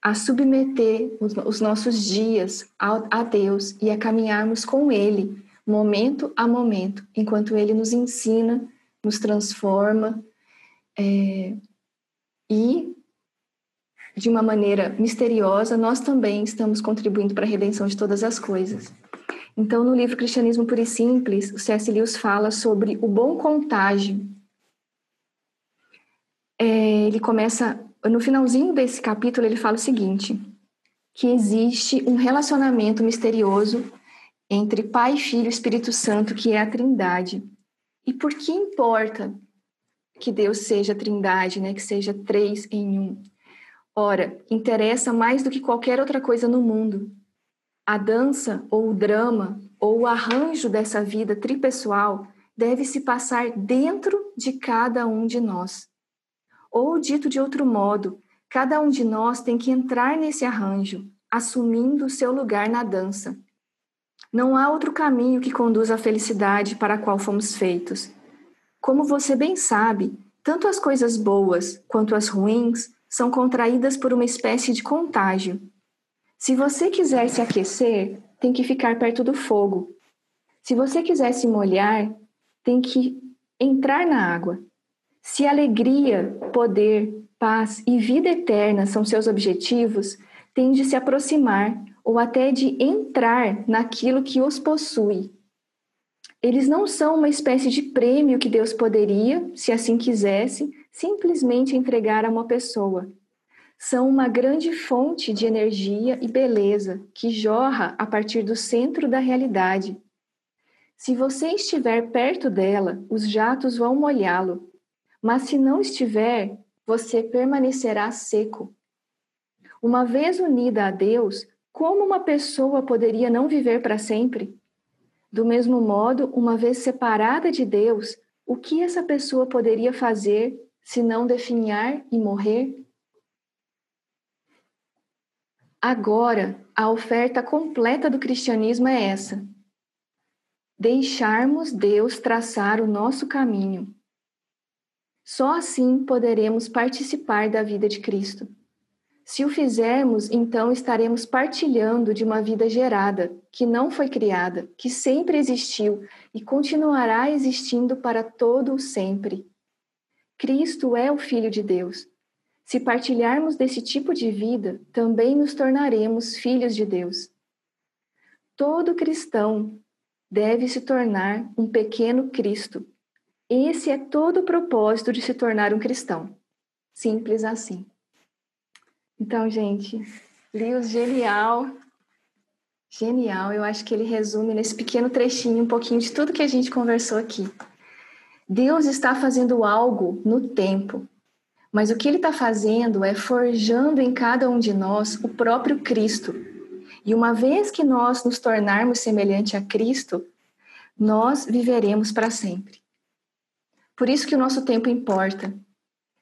a submeter os, os nossos dias a Deus e a caminharmos com Ele, momento a momento, enquanto Ele nos ensina, nos transforma é, e de uma maneira misteriosa, nós também estamos contribuindo para a redenção de todas as coisas. Então, no livro Cristianismo Puro e Simples, o C.S. Lewis fala sobre o bom contágio. É, ele começa, no finalzinho desse capítulo, ele fala o seguinte: que existe um relacionamento misterioso entre Pai, Filho e Espírito Santo, que é a Trindade. E por que importa que Deus seja Trindade, né? Que seja três em um? Ora, interessa mais do que qualquer outra coisa no mundo. A dança, ou o drama, ou o arranjo dessa vida tripessoal deve se passar dentro de cada um de nós. Ou, dito de outro modo, cada um de nós tem que entrar nesse arranjo, assumindo seu lugar na dança. Não há outro caminho que conduza à felicidade para a qual fomos feitos. Como você bem sabe, tanto as coisas boas quanto as ruins são contraídas por uma espécie de contágio. Se você quiser se aquecer, tem que ficar perto do fogo. Se você quiser se molhar, tem que entrar na água. Se alegria, poder, paz e vida eterna são seus objetivos, tem de se aproximar ou até de entrar naquilo que os possui. Eles não são uma espécie de prêmio que Deus poderia, se assim quisesse, simplesmente entregar a uma pessoa. São uma grande fonte de energia e beleza que jorra a partir do centro da realidade. Se você estiver perto dela, os jatos vão molhá-lo, mas se não estiver, você permanecerá seco. Uma vez unida a Deus, como uma pessoa poderia não viver para sempre? Do mesmo modo, uma vez separada de Deus, o que essa pessoa poderia fazer se não definhar e morrer? Agora, a oferta completa do cristianismo é essa: deixarmos Deus traçar o nosso caminho. Só assim poderemos participar da vida de Cristo. Se o fizermos, então estaremos partilhando de uma vida gerada, que não foi criada, que sempre existiu e continuará existindo para todo o sempre. Cristo é o Filho de Deus. Se partilharmos desse tipo de vida, também nos tornaremos filhos de Deus. Todo cristão deve se tornar um pequeno Cristo. Esse é todo o propósito de se tornar um cristão. Simples assim. Então, gente, Lewis genial. Genial. Eu acho que ele resume nesse pequeno trechinho um pouquinho de tudo que a gente conversou aqui. Deus está fazendo algo no tempo, mas o que ele está fazendo é forjando em cada um de nós o próprio Cristo. E uma vez que nós nos tornarmos semelhante a Cristo, nós viveremos para sempre. Por isso que o nosso tempo importa.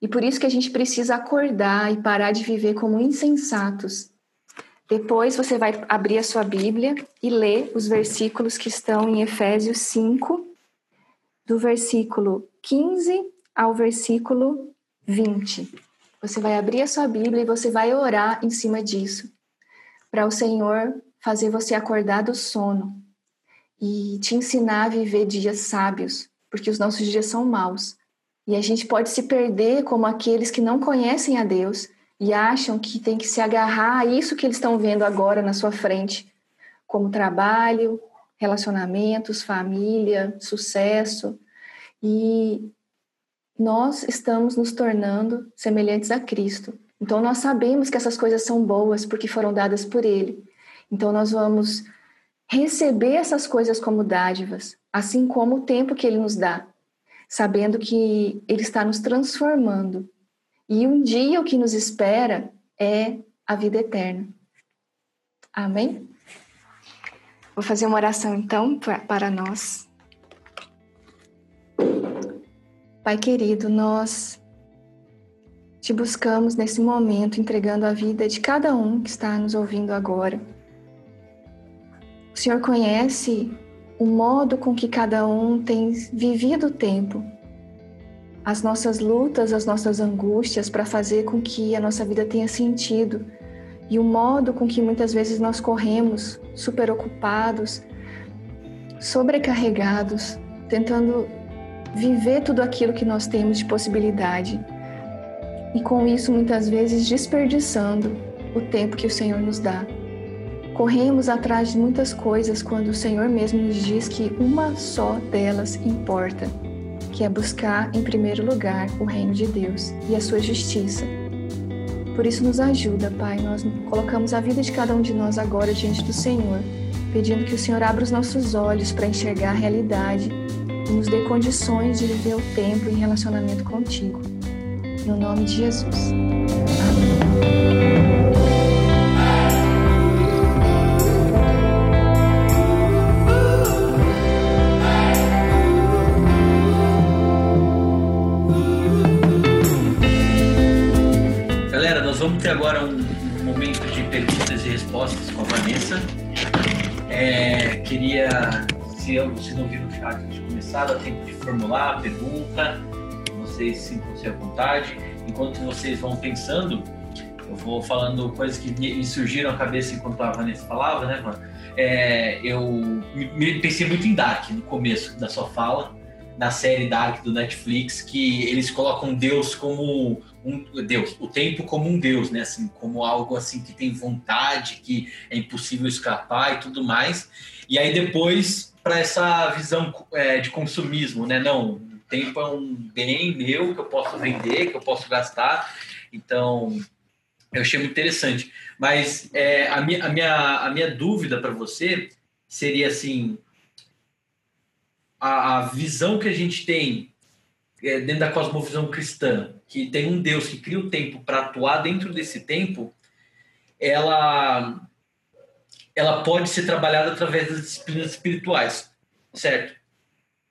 E por isso que a gente precisa acordar e parar de viver como insensatos. Depois você vai abrir a sua Bíblia e ler os versículos que estão em Efésios 5, do versículo 15 ao versículo 20. Você vai abrir a sua Bíblia e você vai orar em cima disso, para o Senhor fazer você acordar do sono e te ensinar a viver dias sábios, porque os nossos dias são maus. E a gente pode se perder como aqueles que não conhecem a Deus e acham que tem que se agarrar a isso que eles estão vendo agora na sua frente, como trabalho, relacionamentos, família, sucesso. E nós estamos nos tornando semelhantes a Cristo. Então nós sabemos que essas coisas são boas porque foram dadas por Ele. Então nós vamos receber essas coisas como dádivas, assim como o tempo que Ele nos dá, sabendo que Ele está nos transformando. E um dia o que nos espera é a vida eterna. Amém? Vou fazer uma oração então para nós. Pai querido, nós te buscamos nesse momento, entregando a vida de cada um que está nos ouvindo agora. O Senhor conhece o modo com que cada um tem vivido o tempo, as nossas lutas, as nossas angústias para fazer com que a nossa vida tenha sentido e o modo com que muitas vezes nós corremos super ocupados, sobrecarregados, tentando viver tudo aquilo que nós temos de possibilidade. E com isso, muitas vezes, desperdiçando o tempo que o Senhor nos dá. Corremos atrás de muitas coisas quando o Senhor mesmo nos diz que uma só delas importa, que é buscar em primeiro lugar o reino de Deus e a sua justiça. Por isso nos ajuda, Pai. Nós colocamos a vida de cada um de nós agora diante do Senhor, pedindo que o Senhor abra os nossos olhos para enxergar a realidade e nos dê condições de viver o tempo em relacionamento contigo. No nome de Jesus. Amém. Respostas com a Vanessa. É, queria, se, eu, se não viram o chat antes de começar, dá tempo de formular a pergunta. Vocês sintam-se à vontade. Enquanto vocês vão pensando, eu vou falando coisas que me surgiram à cabeça enquanto a Vanessa falava, né, Van? É, eu me, pensei muito em Dark no começo da sua fala, na série Dark do Netflix, que eles colocam Deus como um Deus, o tempo como um Deus, né? Assim, como algo assim que tem vontade, que é impossível escapar e tudo mais. E aí depois para essa visão é, de consumismo, né? Não, o tempo é um bem meu que eu posso vender, que eu posso gastar. Então, eu achei muito interessante. Mas é, a, minha, a, minha, a minha dúvida para você seria assim: a, a, visão que a gente tem é, dentro da cosmovisão cristã, que tem um Deus que cria o tempo para atuar dentro desse tempo, ela ela pode ser trabalhada através das disciplinas espirituais, certo?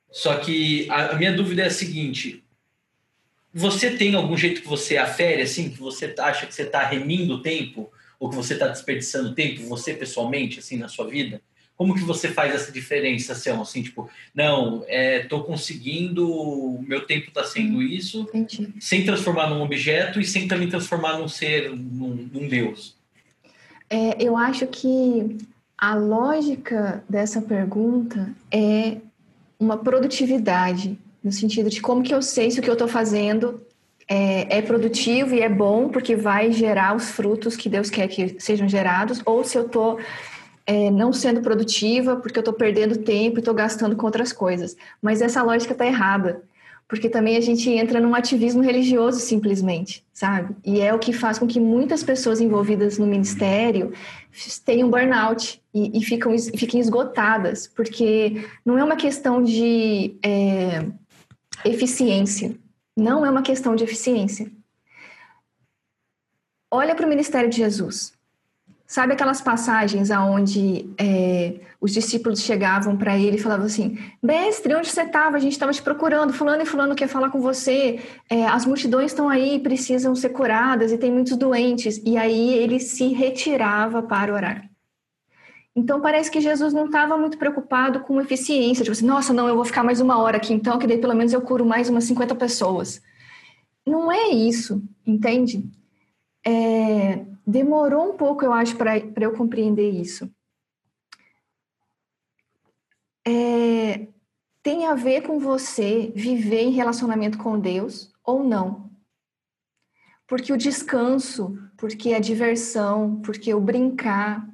Só que a, a minha dúvida é a seguinte: você tem algum jeito que você afere, assim, que você acha que você está remindo o tempo, ou que você está desperdiçando tempo, você pessoalmente, assim, na sua vida? Como que você faz essa diferenciação, assim, tipo, não, estou é, conseguindo, meu tempo está sendo hum, isso, Entendi. sem transformar num objeto e sem também transformar num ser, num, num Deus? É, eu acho que a lógica dessa pergunta é uma produtividade, no sentido de como que eu sei se o que eu estou fazendo é, é, produtivo e é bom, porque vai gerar os frutos que Deus quer que sejam gerados, ou se eu estou é, não sendo produtiva, porque eu estou perdendo tempo e estou gastando com outras coisas. Mas essa lógica está errada porque também a gente entra num ativismo religioso simplesmente, sabe? E é o que faz com que muitas pessoas envolvidas no ministério tenham burnout e, e ficam, fiquem esgotadas, porque não é uma questão de é, eficiência, não é uma questão de eficiência. Olha para o ministério de Jesus. Sabe aquelas passagens aonde é, os discípulos chegavam para ele e falavam assim: Mestre, onde você estava? A gente estava te procurando. Fulano e Fulano quer falar com você. É, as multidões estão aí, precisam ser curadas e tem muitos doentes. E aí ele se retirava para orar. Então parece que Jesus não estava muito preocupado com eficiência. Tipo assim, nossa, não, eu vou ficar mais uma hora aqui então, que daí pelo menos eu curo mais umas 50 pessoas. Não é isso, entende? É, demorou um pouco, eu acho, para eu compreender isso. É, tem a ver com você viver em relacionamento com Deus ou não. Porque o descanso, porque a diversão, porque o brincar,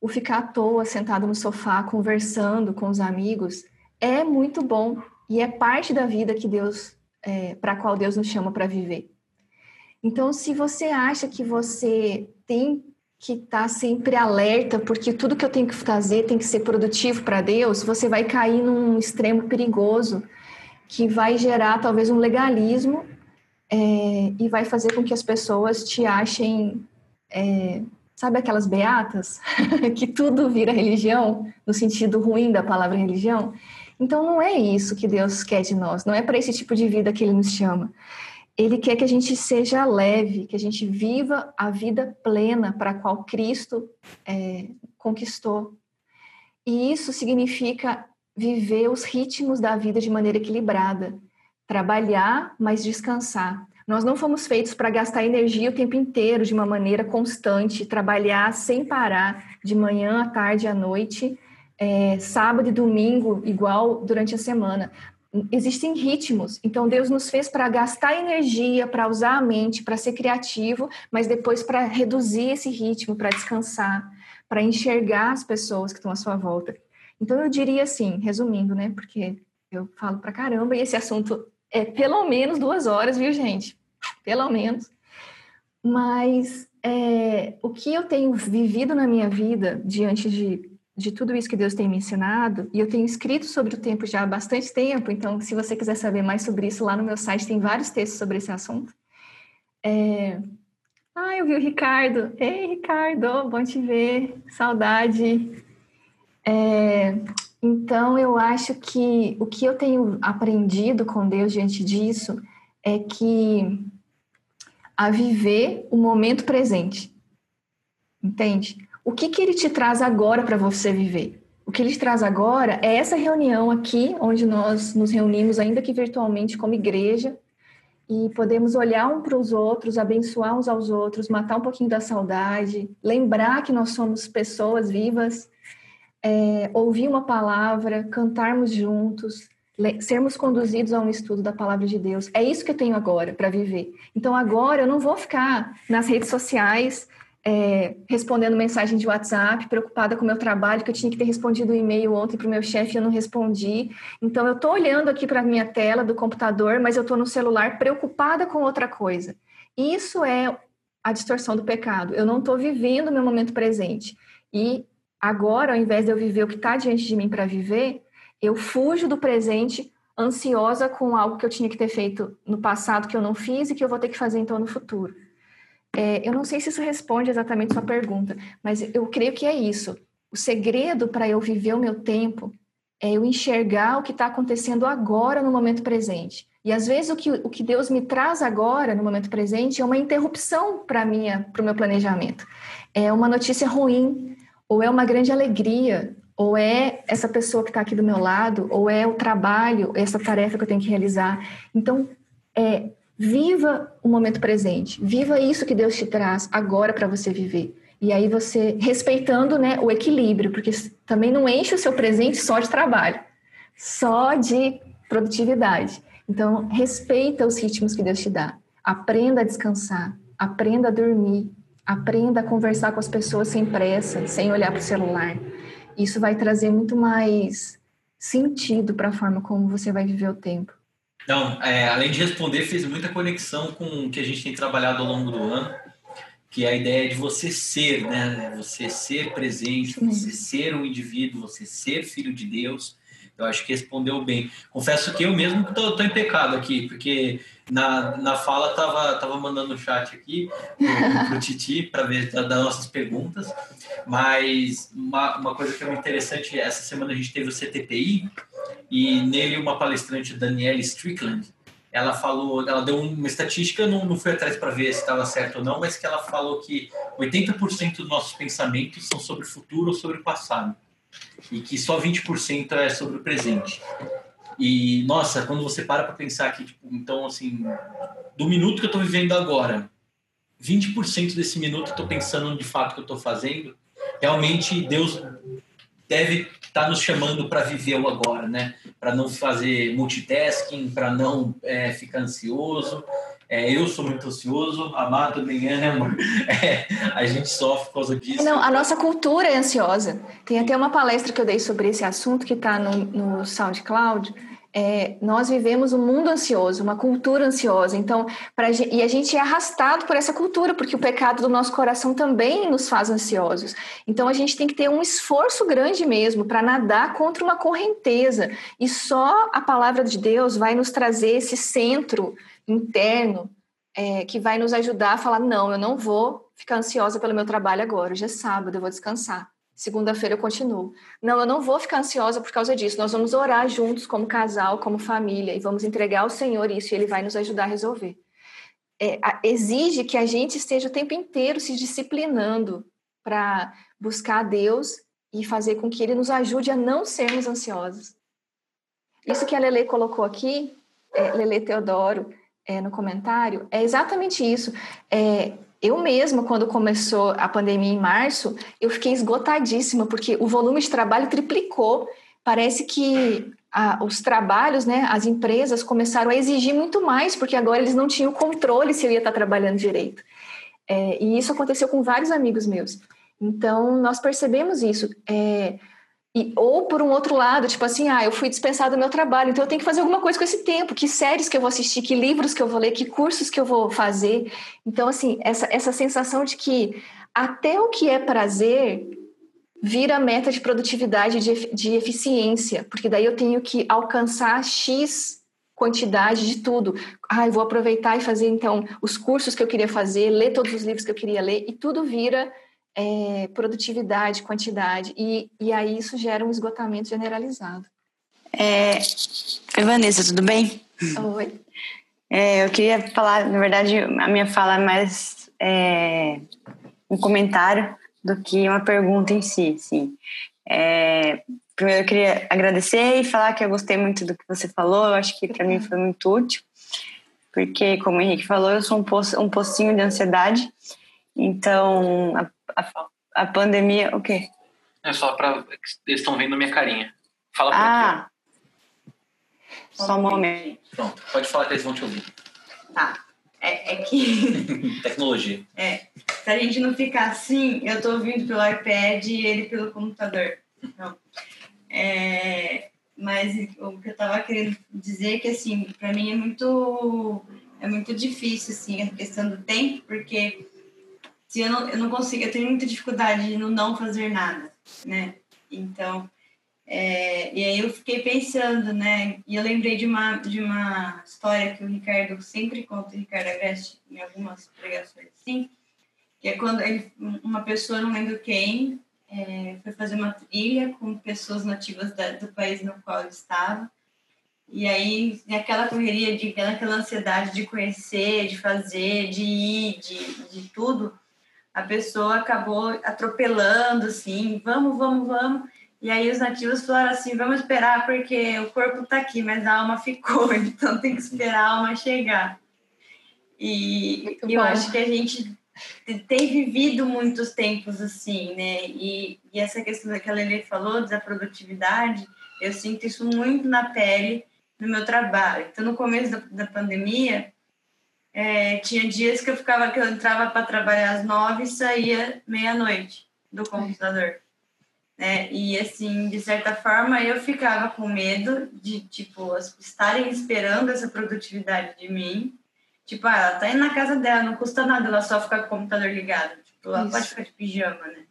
o ficar à toa sentado no sofá conversando com os amigos é muito bom e é parte da vida que Deus, é, para a qual Deus nos chama para viver. Então, se você acha que você tem que estar tá sempre alerta, porque tudo que eu tenho que fazer tem que ser produtivo para Deus, você vai cair num extremo perigoso que vai gerar talvez um legalismo é, e vai fazer com que as pessoas te achem, é, sabe aquelas beatas, <laughs> que tudo vira religião, no sentido ruim da palavra religião? Então não é isso que Deus quer de nós, não é para esse tipo de vida que Ele nos chama. Ele quer que a gente seja leve, que a gente viva a vida plena para a qual Cristo é, conquistou. E isso significa viver os ritmos da vida de maneira equilibrada, trabalhar, mas descansar. Nós não fomos feitos para gastar energia o tempo inteiro de uma maneira constante, trabalhar sem parar, de manhã à tarde à noite, é, sábado e domingo, igual durante a semana existem ritmos. Então Deus nos fez para gastar energia, para usar a mente, para ser criativo, mas depois para reduzir esse ritmo, para descansar, para enxergar as pessoas que estão à sua volta. Então eu diria assim, resumindo, né? Porque eu falo para caramba e esse assunto é pelo menos duas horas, viu, gente? Pelo menos. Mas é, o que eu tenho vivido na minha vida diante de de tudo isso que Deus tem me ensinado, e eu tenho escrito sobre o tempo já há bastante tempo, então, se você quiser saber mais sobre isso, lá no meu site tem vários textos sobre esse assunto. É... Ah, eu vi o Ricardo. Ei, Ricardo, bom te ver, saudade. É... Então, eu acho que o que eu tenho aprendido com Deus diante disso é que a viver o momento presente. Entende? O que, que ele te traz agora para você viver? O que ele te traz agora é essa reunião aqui, onde nós nos reunimos, ainda que virtualmente, como igreja, e podemos olhar um para os outros, abençoar uns aos outros, matar um pouquinho da saudade, lembrar que nós somos pessoas vivas, é, ouvir uma palavra, cantarmos juntos, sermos conduzidos a um estudo da palavra de Deus. É isso que eu tenho agora para viver. Então, agora eu não vou ficar nas redes sociais é, respondendo mensagem de WhatsApp, preocupada com o meu trabalho, que eu tinha que ter respondido o um e-mail ontem para o meu chefe e eu não respondi. Então, eu estou olhando aqui para a minha tela do computador, mas eu estou no celular preocupada com outra coisa. Isso é a distorção do pecado. Eu não estou vivendo o meu momento presente. E agora, ao invés de eu viver o que está diante de mim para viver, eu fujo do presente ansiosa com algo que eu tinha que ter feito no passado que eu não fiz e que eu vou ter que fazer então no futuro. É, eu não sei se isso responde exatamente sua pergunta, mas eu creio que é isso. O segredo para eu viver o meu tempo é eu enxergar o que está acontecendo agora no momento presente. E às vezes o que, o que Deus me traz agora, no momento presente, é uma interrupção para o meu planejamento. É uma notícia ruim, ou é uma grande alegria, ou é essa pessoa que está aqui do meu lado, ou é o trabalho, essa tarefa que eu tenho que realizar. Então, é, Viva o momento presente. Viva isso que Deus te traz agora para você viver. E aí você respeitando, né, o equilíbrio, porque também não enche o seu presente só de trabalho, só de produtividade. Então, respeita os ritmos que Deus te dá. Aprenda a descansar, aprenda a dormir, aprenda a conversar com as pessoas sem pressa, sem olhar para o celular. Isso vai trazer muito mais sentido para a forma como você vai viver o tempo. Então, é, além de responder, fez muita conexão com o que a gente tem trabalhado ao longo do ano, que é a ideia de você ser, né? Você ser presente, você ser um indivíduo, você ser filho de Deus. Eu acho que respondeu bem. Confesso que eu mesmo estou em pecado aqui, porque na, na fala tava, tava mandando o chat aqui para o Titi para ver das nossas perguntas. Mas uma, uma coisa que é muito interessante, essa semana a gente teve o CTPI, e nele uma palestrante, Danielle Strickland, ela falou, ela deu uma estatística, não, não fui atrás para ver se estava certo ou não, mas que ela falou que 80% dos nossos pensamentos são sobre o futuro ou sobre o passado e que só 20% é sobre o presente. E nossa, quando você para para pensar que, tipo, então assim, do minuto que eu estou vivendo agora, 20% desse minuto eu estou pensando de fato que eu estou fazendo, realmente Deus deve estar tá nos chamando para viver o agora, né? Para não fazer multitasking, para não é, ficar ansioso. É, eu sou muito ansioso, amado também é, né? <laughs> É, a gente sofre por causa disso. Não, a nossa cultura é ansiosa. Tem até uma palestra que eu dei sobre esse assunto que está no, no SoundCloud é, nós vivemos um mundo ansioso, uma cultura ansiosa. Então, pra, e a gente é arrastado por essa cultura, porque o pecado do nosso coração também nos faz ansiosos. Então, a gente tem que ter um esforço grande mesmo para nadar contra uma correnteza. E só a palavra de Deus vai nos trazer esse centro interno é, que vai nos ajudar a falar: não, eu não vou ficar ansiosa pelo meu trabalho agora. Hoje é sábado, eu vou descansar. Segunda-feira eu continuo. Não, eu não vou ficar ansiosa por causa disso. Nós vamos orar juntos como casal, como família, e vamos entregar ao Senhor isso, e Ele vai nos ajudar a resolver. É, exige que a gente esteja o tempo inteiro se disciplinando para buscar Deus e fazer com que Ele nos ajude a não sermos ansiosos. Isso que a Lele colocou aqui, é, Lele Teodoro, é, no comentário, é exatamente isso. É, eu mesma, quando começou a pandemia em março, eu fiquei esgotadíssima, porque o volume de trabalho triplicou. Parece que os trabalhos, né, as empresas começaram a exigir muito mais, porque agora eles não tinham controle se eu ia estar trabalhando direito. É, e isso aconteceu com vários amigos meus. Então, nós percebemos isso. É, e, ou por um outro lado, tipo assim, ah, eu fui dispensado do meu trabalho, então eu tenho que fazer alguma coisa com esse tempo. Que séries que eu vou assistir, que livros que eu vou ler, que cursos que eu vou fazer. Então, assim, essa, essa sensação de que até o que é prazer vira meta de produtividade, de, de eficiência, porque daí eu tenho que alcançar X quantidade de tudo. Ah, eu vou aproveitar e fazer, então, os cursos que eu queria fazer, ler todos os livros que eu queria ler, e tudo vira é, produtividade, quantidade, e, e aí isso gera um esgotamento generalizado. É... Vanessa, tudo bem? Oi. É, eu queria falar, na verdade, a minha fala é mais é, um comentário do que uma pergunta em si. Sim. É, primeiro, eu queria agradecer e falar que eu gostei muito do que você falou. Eu acho que para mim foi muito útil, porque, como o Henrique falou, eu sou um, po um pocinho de ansiedade. Então, a pandemia, o quê? É só para eles estão vendo minha carinha. Fala por ah. aqui. Só um momento. Pronto, pode falar que eles vão te ouvir. Tá. É, é que. <laughs> Tecnologia. É. Se a gente não ficar assim, eu tô ouvindo pelo iPad e ele pelo computador. Então, é, mas o que eu tava querendo dizer é que, assim, para mim é muito, é muito difícil, assim, a questão do tempo, porque se eu não, eu não consigo, eu tenho muita dificuldade no não fazer nada, né? Então, é, e aí eu fiquei pensando, né? E eu lembrei de uma, de uma história que o Ricardo sempre conta, o Ricardo Agreste, em algumas pregações assim, que é quando ele, uma pessoa, não lembro quem, é, foi fazer uma trilha com pessoas nativas da, do país no qual ele estava. E aí, aquela correria, de, aquela ansiedade de conhecer, de fazer, de ir, de, de tudo, a pessoa acabou atropelando, assim, vamos, vamos, vamos. E aí os nativos falaram assim, vamos esperar porque o corpo está aqui, mas a alma ficou, <laughs> então tem que esperar a alma chegar. E eu acho que a gente tem vivido muitos tempos assim, né? E, e essa questão que a Lele falou da produtividade, eu sinto isso muito na pele no meu trabalho. Então, no começo da, da pandemia, é, tinha dias que eu ficava que eu entrava para trabalhar às nove e saía meia-noite do computador. É, e assim, de certa forma, eu ficava com medo de, tipo, estarem esperando essa produtividade de mim. Tipo, ah, ela tá indo na casa dela, não custa nada ela só ficar com o computador ligado. Tipo, ela Isso. pode ficar de pijama, né?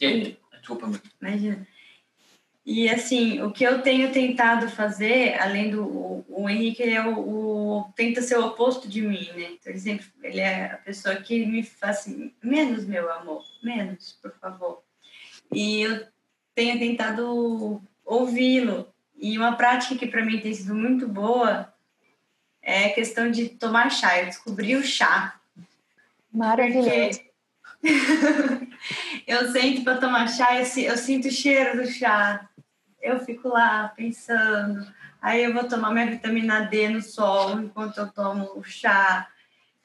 E? Desculpa, Imagina. E assim, o que eu tenho tentado fazer, além do o, Henrique, é o, o, tenta ser o oposto de mim, né? Então ele sempre ele é a pessoa que me faz assim, menos meu amor, menos, por favor. E eu tenho tentado ouvi-lo. E uma prática que para mim tem sido muito boa é a questão de tomar chá. Eu descobri o chá. Maravilhoso. <laughs> eu sento para tomar chá, eu, eu sinto o cheiro do chá eu fico lá pensando. Aí eu vou tomar minha vitamina D no sol enquanto eu tomo o chá.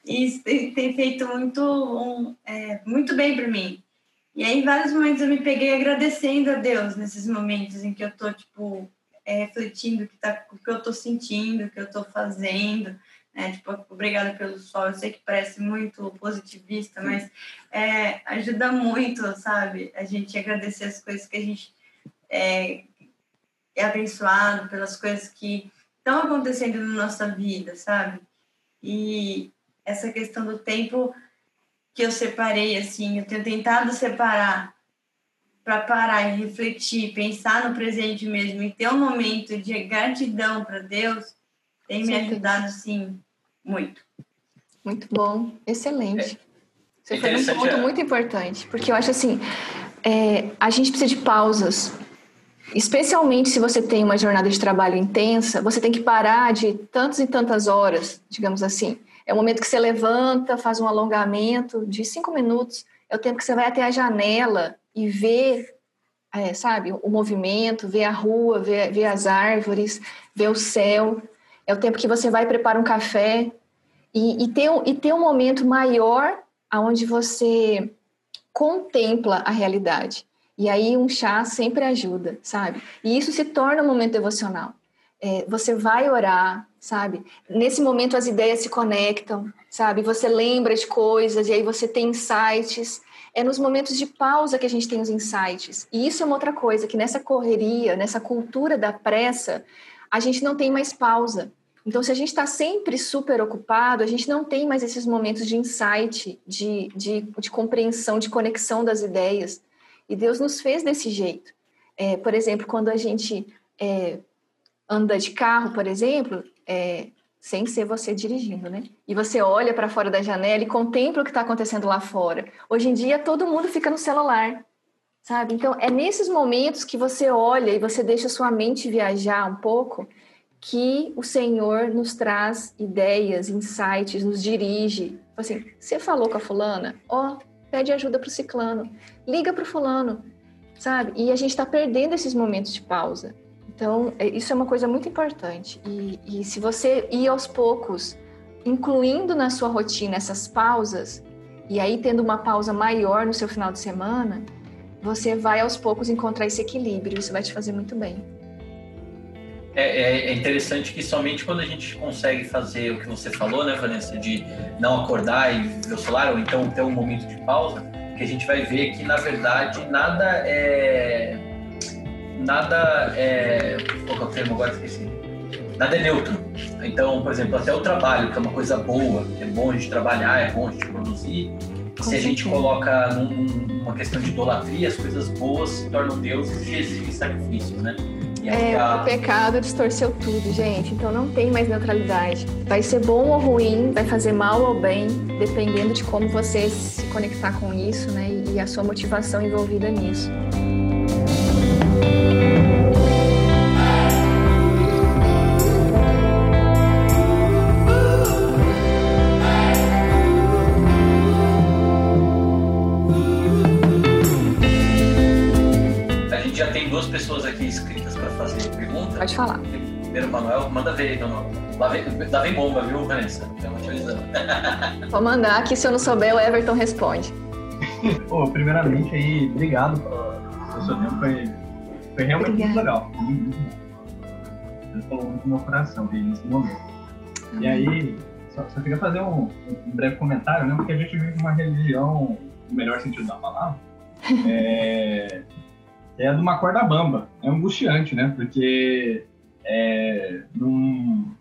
E isso tem, tem feito muito, um, é, muito bem para mim. E aí, em vários momentos, eu me peguei agradecendo a Deus nesses momentos em que eu tô, tipo, é, refletindo o que, tá, o que eu tô sentindo, o que eu tô fazendo. né? Tipo, obrigada pelo sol. Eu sei que parece muito positivista, mas é, ajuda muito, sabe? A gente agradecer as coisas que a gente é, é abençoado, pelas coisas que estão acontecendo na nossa vida, sabe? E essa questão do tempo que eu separei, assim, eu tenho tentado separar para parar e refletir, pensar no presente mesmo e ter um momento de gratidão para Deus, tem me ajudado, sim, muito. Muito bom, excelente. Você foi um ponto muito importante, porque eu acho assim, é, a gente precisa de pausas. Especialmente se você tem uma jornada de trabalho intensa, você tem que parar de tantas e tantas horas, digamos assim. É o momento que você levanta, faz um alongamento de cinco minutos, é o tempo que você vai até a janela e vê, é, sabe, o movimento, vê a rua, vê, vê as árvores, vê o céu. É o tempo que você vai preparar um café e, e, ter, e ter um momento maior onde você contempla a realidade. E aí um chá sempre ajuda, sabe? E isso se torna um momento devocional. É, você vai orar, sabe? Nesse momento as ideias se conectam, sabe? Você lembra de coisas e aí você tem insights. É nos momentos de pausa que a gente tem os insights. E isso é uma outra coisa, que nessa correria, nessa cultura da pressa, a gente não tem mais pausa. Então, se a gente está sempre super ocupado, a gente não tem mais esses momentos de insight, de, de, de compreensão, de conexão das ideias. E Deus nos fez desse jeito. É, por exemplo, quando a gente é, anda de carro, por exemplo, é, sem ser você dirigindo, né? E você olha para fora da janela e contempla o que está acontecendo lá fora. Hoje em dia, todo mundo fica no celular sabe? Então, é nesses momentos que você olha e você deixa sua mente viajar um pouco que o Senhor nos traz ideias, insights, nos dirige. Assim, você falou com a fulana? Ó, oh, pede ajuda para o ciclano, liga para o fulano, sabe? E a gente está perdendo esses momentos de pausa. Então, é, isso é uma coisa muito importante. E, e se você ir aos poucos, incluindo na sua rotina essas pausas, e aí tendo uma pausa maior no seu final de semana, você vai aos poucos encontrar esse equilíbrio, isso vai te fazer muito bem. É, é, é, interessante que somente quando a gente consegue fazer o que você falou, né, Vanessa, de não acordar e ver o celular, ou então ter um momento de pausa, que a gente vai ver que, na verdade, nada é. Nada é. Qual é o termo agora? Esqueci. Nada é neutro. Então, por exemplo, até o trabalho, que é uma coisa boa, é bom a gente trabalhar, é bom a gente produzir, se a gente coloca num, numa questão de idolatria, as coisas boas se tornam deuses e exigem sacrifícios, né? É, o pecado distorceu tudo, gente. Então não tem mais neutralidade. Vai ser bom ou ruim, vai fazer mal ou bem, dependendo de como você se conectar com isso, né? E a sua motivação envolvida nisso. Primeiro, Manuel, manda ver, então. Lá vem, lá vem bomba, viu, Vanessa? <laughs> Vou mandar que se eu não souber, o Everton responde. Pô, primeiramente aí, obrigado pelo seu tempo, foi, foi realmente Obrigada. muito legal. Muito, bom. Ele falou muito no meu coração aí nesse momento. E aí, só, só queria fazer um, um, breve comentário, né? Porque a gente vive uma religião, no melhor sentido da palavra, <laughs> é, é de uma corda bamba. É angustiante, né? Porque é, num,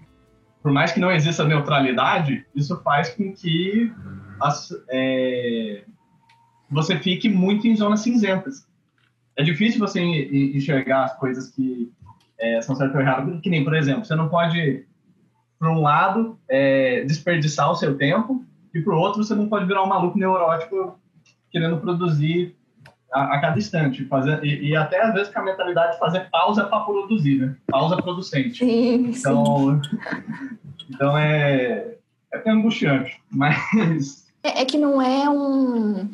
por mais que não exista neutralidade, isso faz com que as, é, você fique muito em zonas cinzentas. É difícil você enxergar as coisas que é, são certo ou errado, que nem, por exemplo, você não pode, por um lado, é, desperdiçar o seu tempo, e por outro, você não pode virar um maluco neurótico querendo produzir a, a cada instante, fazer, e, e, até às vezes com a mentalidade de fazer pausa para produzir, né? Pausa producente. Sim, então, sim. então é, é angustiante, <laughs> mas... É, é que não é um...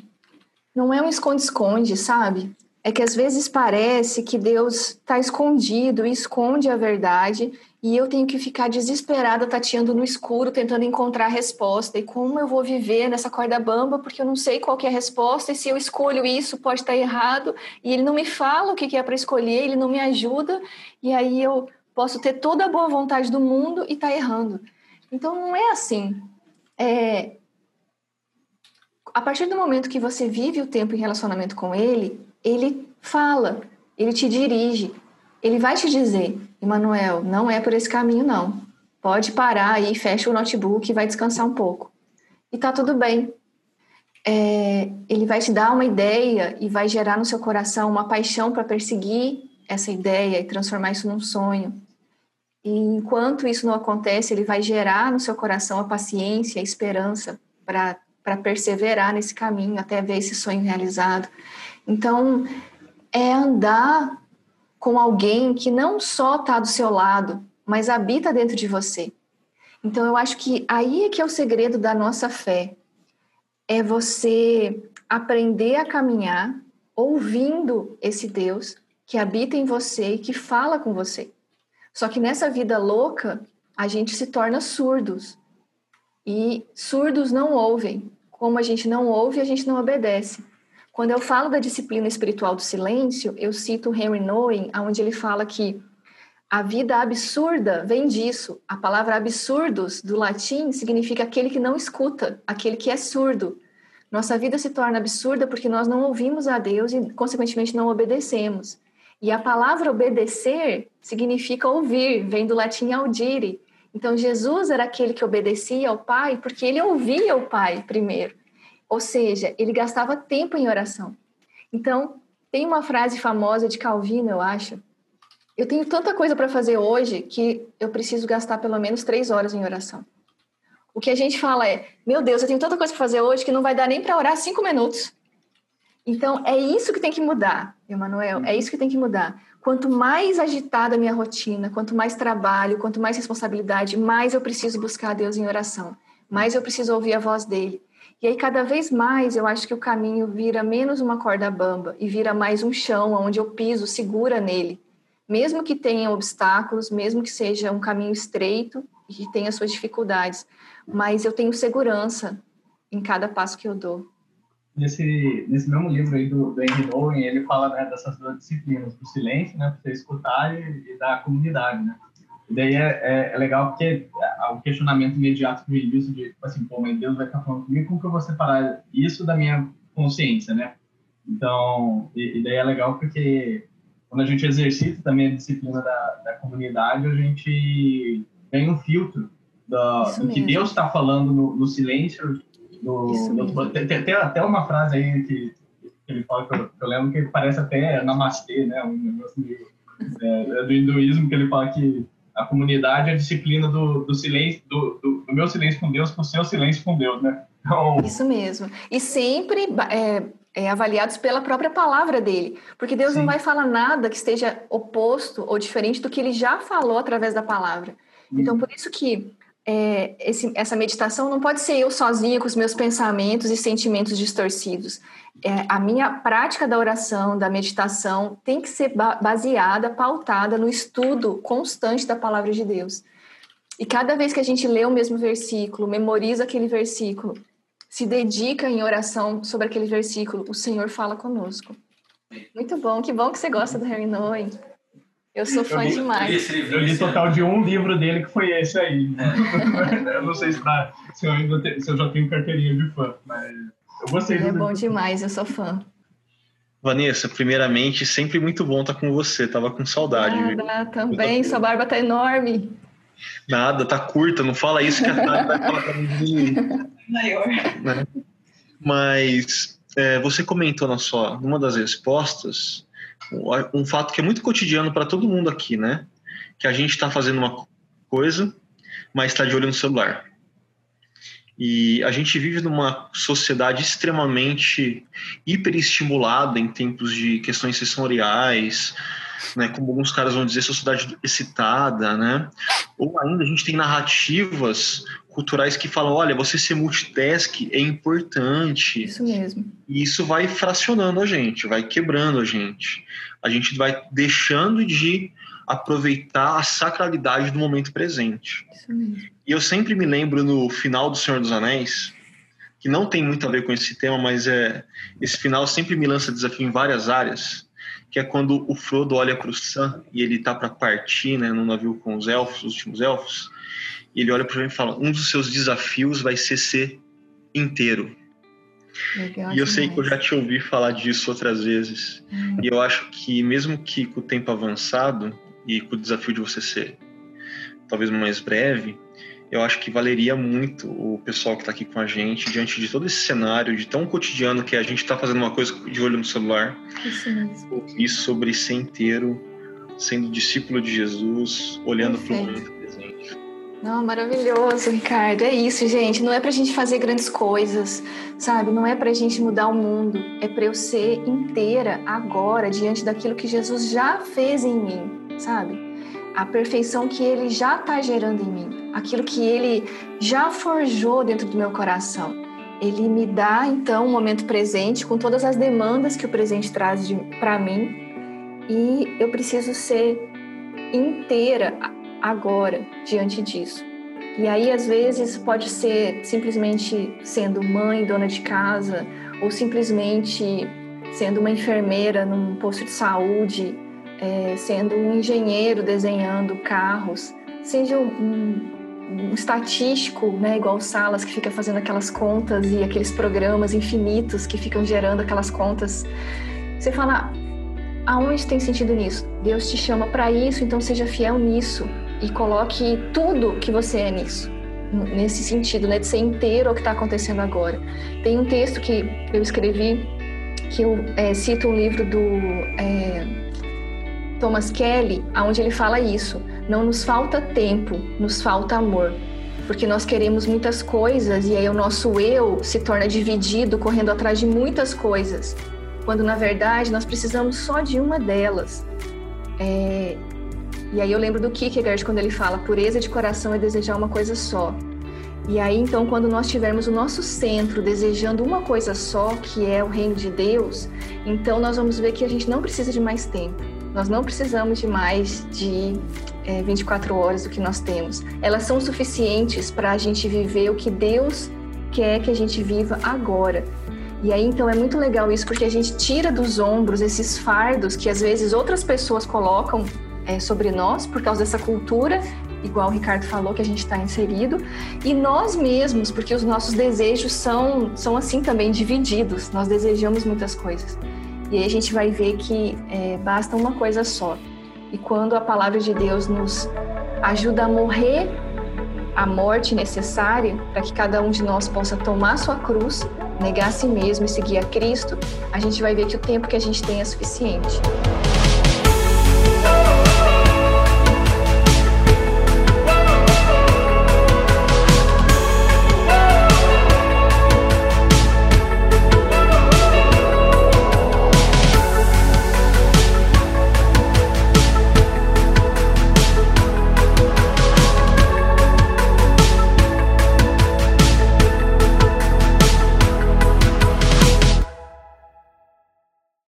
Não é um esconde-esconde, sabe? É que às vezes parece que Deus está escondido e esconde a verdade e eu tenho que ficar desesperada tateando no escuro, tentando encontrar a resposta. E como eu vou viver nessa corda bamba, porque eu não sei qual é a resposta, e se eu escolho isso, pode estar errado, e ele não me fala o que é para escolher, ele não me ajuda, e aí eu posso ter toda a boa vontade do mundo e estar tá errando. Então não é assim. É... A partir do momento que você vive o tempo em relacionamento com ele, ele fala, ele te dirige, ele vai te dizer, Emanuel, não é por esse caminho não. Pode parar aí, fecha o notebook e vai descansar um pouco. E tá tudo bem. É, ele vai te dar uma ideia e vai gerar no seu coração uma paixão para perseguir essa ideia e transformar isso num sonho. E enquanto isso não acontece, ele vai gerar no seu coração a paciência, a esperança para perseverar nesse caminho até ver esse sonho realizado. Então, é andar com alguém que não só está do seu lado, mas habita dentro de você. Então, eu acho que aí é que é o segredo da nossa fé. É você aprender a caminhar ouvindo esse Deus que habita em você e que fala com você. Só que nessa vida louca, a gente se torna surdos. E surdos não ouvem. Como a gente não ouve, a gente não obedece. Quando eu falo da disciplina espiritual do silêncio, eu cito Henry Nouwen, onde ele fala que a vida absurda vem disso. A palavra absurdos, do latim, significa aquele que não escuta, aquele que é surdo. Nossa vida se torna absurda porque nós não ouvimos a Deus e, consequentemente, não obedecemos. E a palavra obedecer significa ouvir, vem do latim audire. Então, Jesus era aquele que obedecia ao Pai porque ele ouvia o Pai primeiro. Ou seja, ele gastava tempo em oração. Então, tem uma frase famosa de Calvino, eu acho. Eu tenho tanta coisa para fazer hoje que eu preciso gastar pelo menos três horas em oração. O que a gente fala é: meu Deus, eu tenho tanta coisa para fazer hoje que não vai dar nem para orar cinco minutos. Então, é isso que tem que mudar, Emanuel, é isso que tem que mudar. Quanto mais agitada a minha rotina, quanto mais trabalho, quanto mais responsabilidade, mais eu preciso buscar a Deus em oração, mais eu preciso ouvir a voz dele, e aí, cada vez mais, eu acho que o caminho vira menos uma corda bamba e vira mais um chão onde eu piso segura nele. Mesmo que tenha obstáculos, mesmo que seja um caminho estreito e que tenha suas dificuldades, mas eu tenho segurança em cada passo que eu dou. Nesse, nesse mesmo livro aí do, do Henry Nouwen, ele fala né, dessas duas disciplinas, do silêncio, né, para você escutar, e, e da comunidade, né? E daí é, é, é, legal porque o questionamento imediato vem disso de, assim, pô, mas Deus vai estar falando comigo, como que eu vou separar isso da minha consciência, né? Então, e, e daí é legal porque quando a gente exercita também a disciplina da, da comunidade, a gente tem um filtro do, do que Deus está falando no, no silêncio. No, no, tem, tem, até uma frase aí que, que ele fala que eu, que eu, lembro que parece até namastê, né? Um negócio meio, é do hinduísmo que ele fala que a comunidade a disciplina do, do silêncio, do, do, do, meu silêncio com Deus, com o seu silêncio com Deus, né? Então... Isso mesmo. E sempre é, é, avaliados pela própria palavra dele, porque Deus Sim. não vai falar nada que esteja oposto ou diferente do que ele já falou através da palavra. Então, uhum. por isso que é, esse, essa meditação não pode ser eu sozinha com os meus pensamentos e sentimentos distorcidos. É, a minha prática da oração, da meditação, tem que ser baseada, pautada no estudo constante da palavra de Deus. E cada vez que a gente lê o mesmo versículo, memoriza aquele versículo, se dedica em oração sobre aquele versículo, o Senhor fala conosco. Muito bom, que bom que você gosta do Harry Noe. Eu sou fã eu li, demais. Eu li total de um livro dele que foi esse aí. É. <laughs> eu não sei se, tá, se, eu ainda te, se eu já tenho carteirinha de fã, mas eu gostei. Ele é bom demais, eu sou fã. Vanessa, primeiramente, sempre muito bom estar com você. Tava com saudade. Nada, também. Sua barba tá enorme. Nada, tá curta. Não fala isso que a Tati vai falar pra mim. Maior. Né? Mas é, você comentou na sua, numa das respostas um fato que é muito cotidiano para todo mundo aqui, né? Que a gente está fazendo uma coisa, mas está de olho no celular. E a gente vive numa sociedade extremamente hiperestimulada em tempos de questões sensoriais, né, como alguns caras vão dizer, sociedade excitada, né? Ou ainda a gente tem narrativas culturais que falam, olha, você ser multitask é importante. Isso mesmo. E isso vai fracionando a gente, vai quebrando a gente. A gente vai deixando de aproveitar a sacralidade do momento presente. Isso mesmo. E eu sempre me lembro no final do Senhor dos Anéis, que não tem muito a ver com esse tema, mas é esse final sempre me lança desafio em várias áreas, que é quando o Frodo olha para o Sam e ele tá para partir, né, no navio com os elfos, os últimos elfos, E ele olha para mim e fala: um dos seus desafios vai ser ser inteiro. Legal e eu sei que eu já te ouvi falar disso outras vezes. Hum. E eu acho que, mesmo que com o tempo avançado e com o desafio de você ser talvez mais breve, eu acho que valeria muito o pessoal que está aqui com a gente, diante de todo esse cenário de tão cotidiano que a gente está fazendo uma coisa de olho no celular, ouvir sobre ser inteiro, sendo discípulo de Jesus, olhando para o mundo presente. Não, maravilhoso, Ricardo. É isso, gente. Não é para a gente fazer grandes coisas, sabe? Não é para a gente mudar o mundo. É para eu ser inteira agora, diante daquilo que Jesus já fez em mim, sabe? a perfeição que ele já está gerando em mim, aquilo que ele já forjou dentro do meu coração. Ele me dá então um momento presente com todas as demandas que o presente traz para mim e eu preciso ser inteira agora diante disso. E aí às vezes pode ser simplesmente sendo mãe, dona de casa, ou simplesmente sendo uma enfermeira num posto de saúde, é, sendo um engenheiro desenhando carros, seja um, um estatístico, né, igual o Salas, que fica fazendo aquelas contas e aqueles programas infinitos que ficam gerando aquelas contas. Você fala, aonde tem sentido nisso? Deus te chama para isso, então seja fiel nisso e coloque tudo que você é nisso. Nesse sentido, né, de ser inteiro ao que está acontecendo agora. Tem um texto que eu escrevi que eu é, cito um livro do é, Thomas Kelly, onde ele fala isso. Não nos falta tempo, nos falta amor. Porque nós queremos muitas coisas e aí o nosso eu se torna dividido, correndo atrás de muitas coisas. Quando na verdade nós precisamos só de uma delas. É... E aí eu lembro do Kierkegaard quando ele fala: pureza de coração é desejar uma coisa só. E aí então, quando nós tivermos o nosso centro desejando uma coisa só, que é o reino de Deus, então nós vamos ver que a gente não precisa de mais tempo nós não precisamos de mais de é, 24 horas do que nós temos. Elas são suficientes para a gente viver o que Deus quer que a gente viva agora. E aí então é muito legal isso porque a gente tira dos ombros esses fardos que às vezes outras pessoas colocam é, sobre nós por causa dessa cultura, igual o Ricardo falou que a gente está inserido, e nós mesmos, porque os nossos desejos são, são assim também divididos, nós desejamos muitas coisas. E aí a gente vai ver que é, basta uma coisa só. E quando a palavra de Deus nos ajuda a morrer a morte necessária para que cada um de nós possa tomar sua cruz, negar a si mesmo e seguir a Cristo, a gente vai ver que o tempo que a gente tem é suficiente.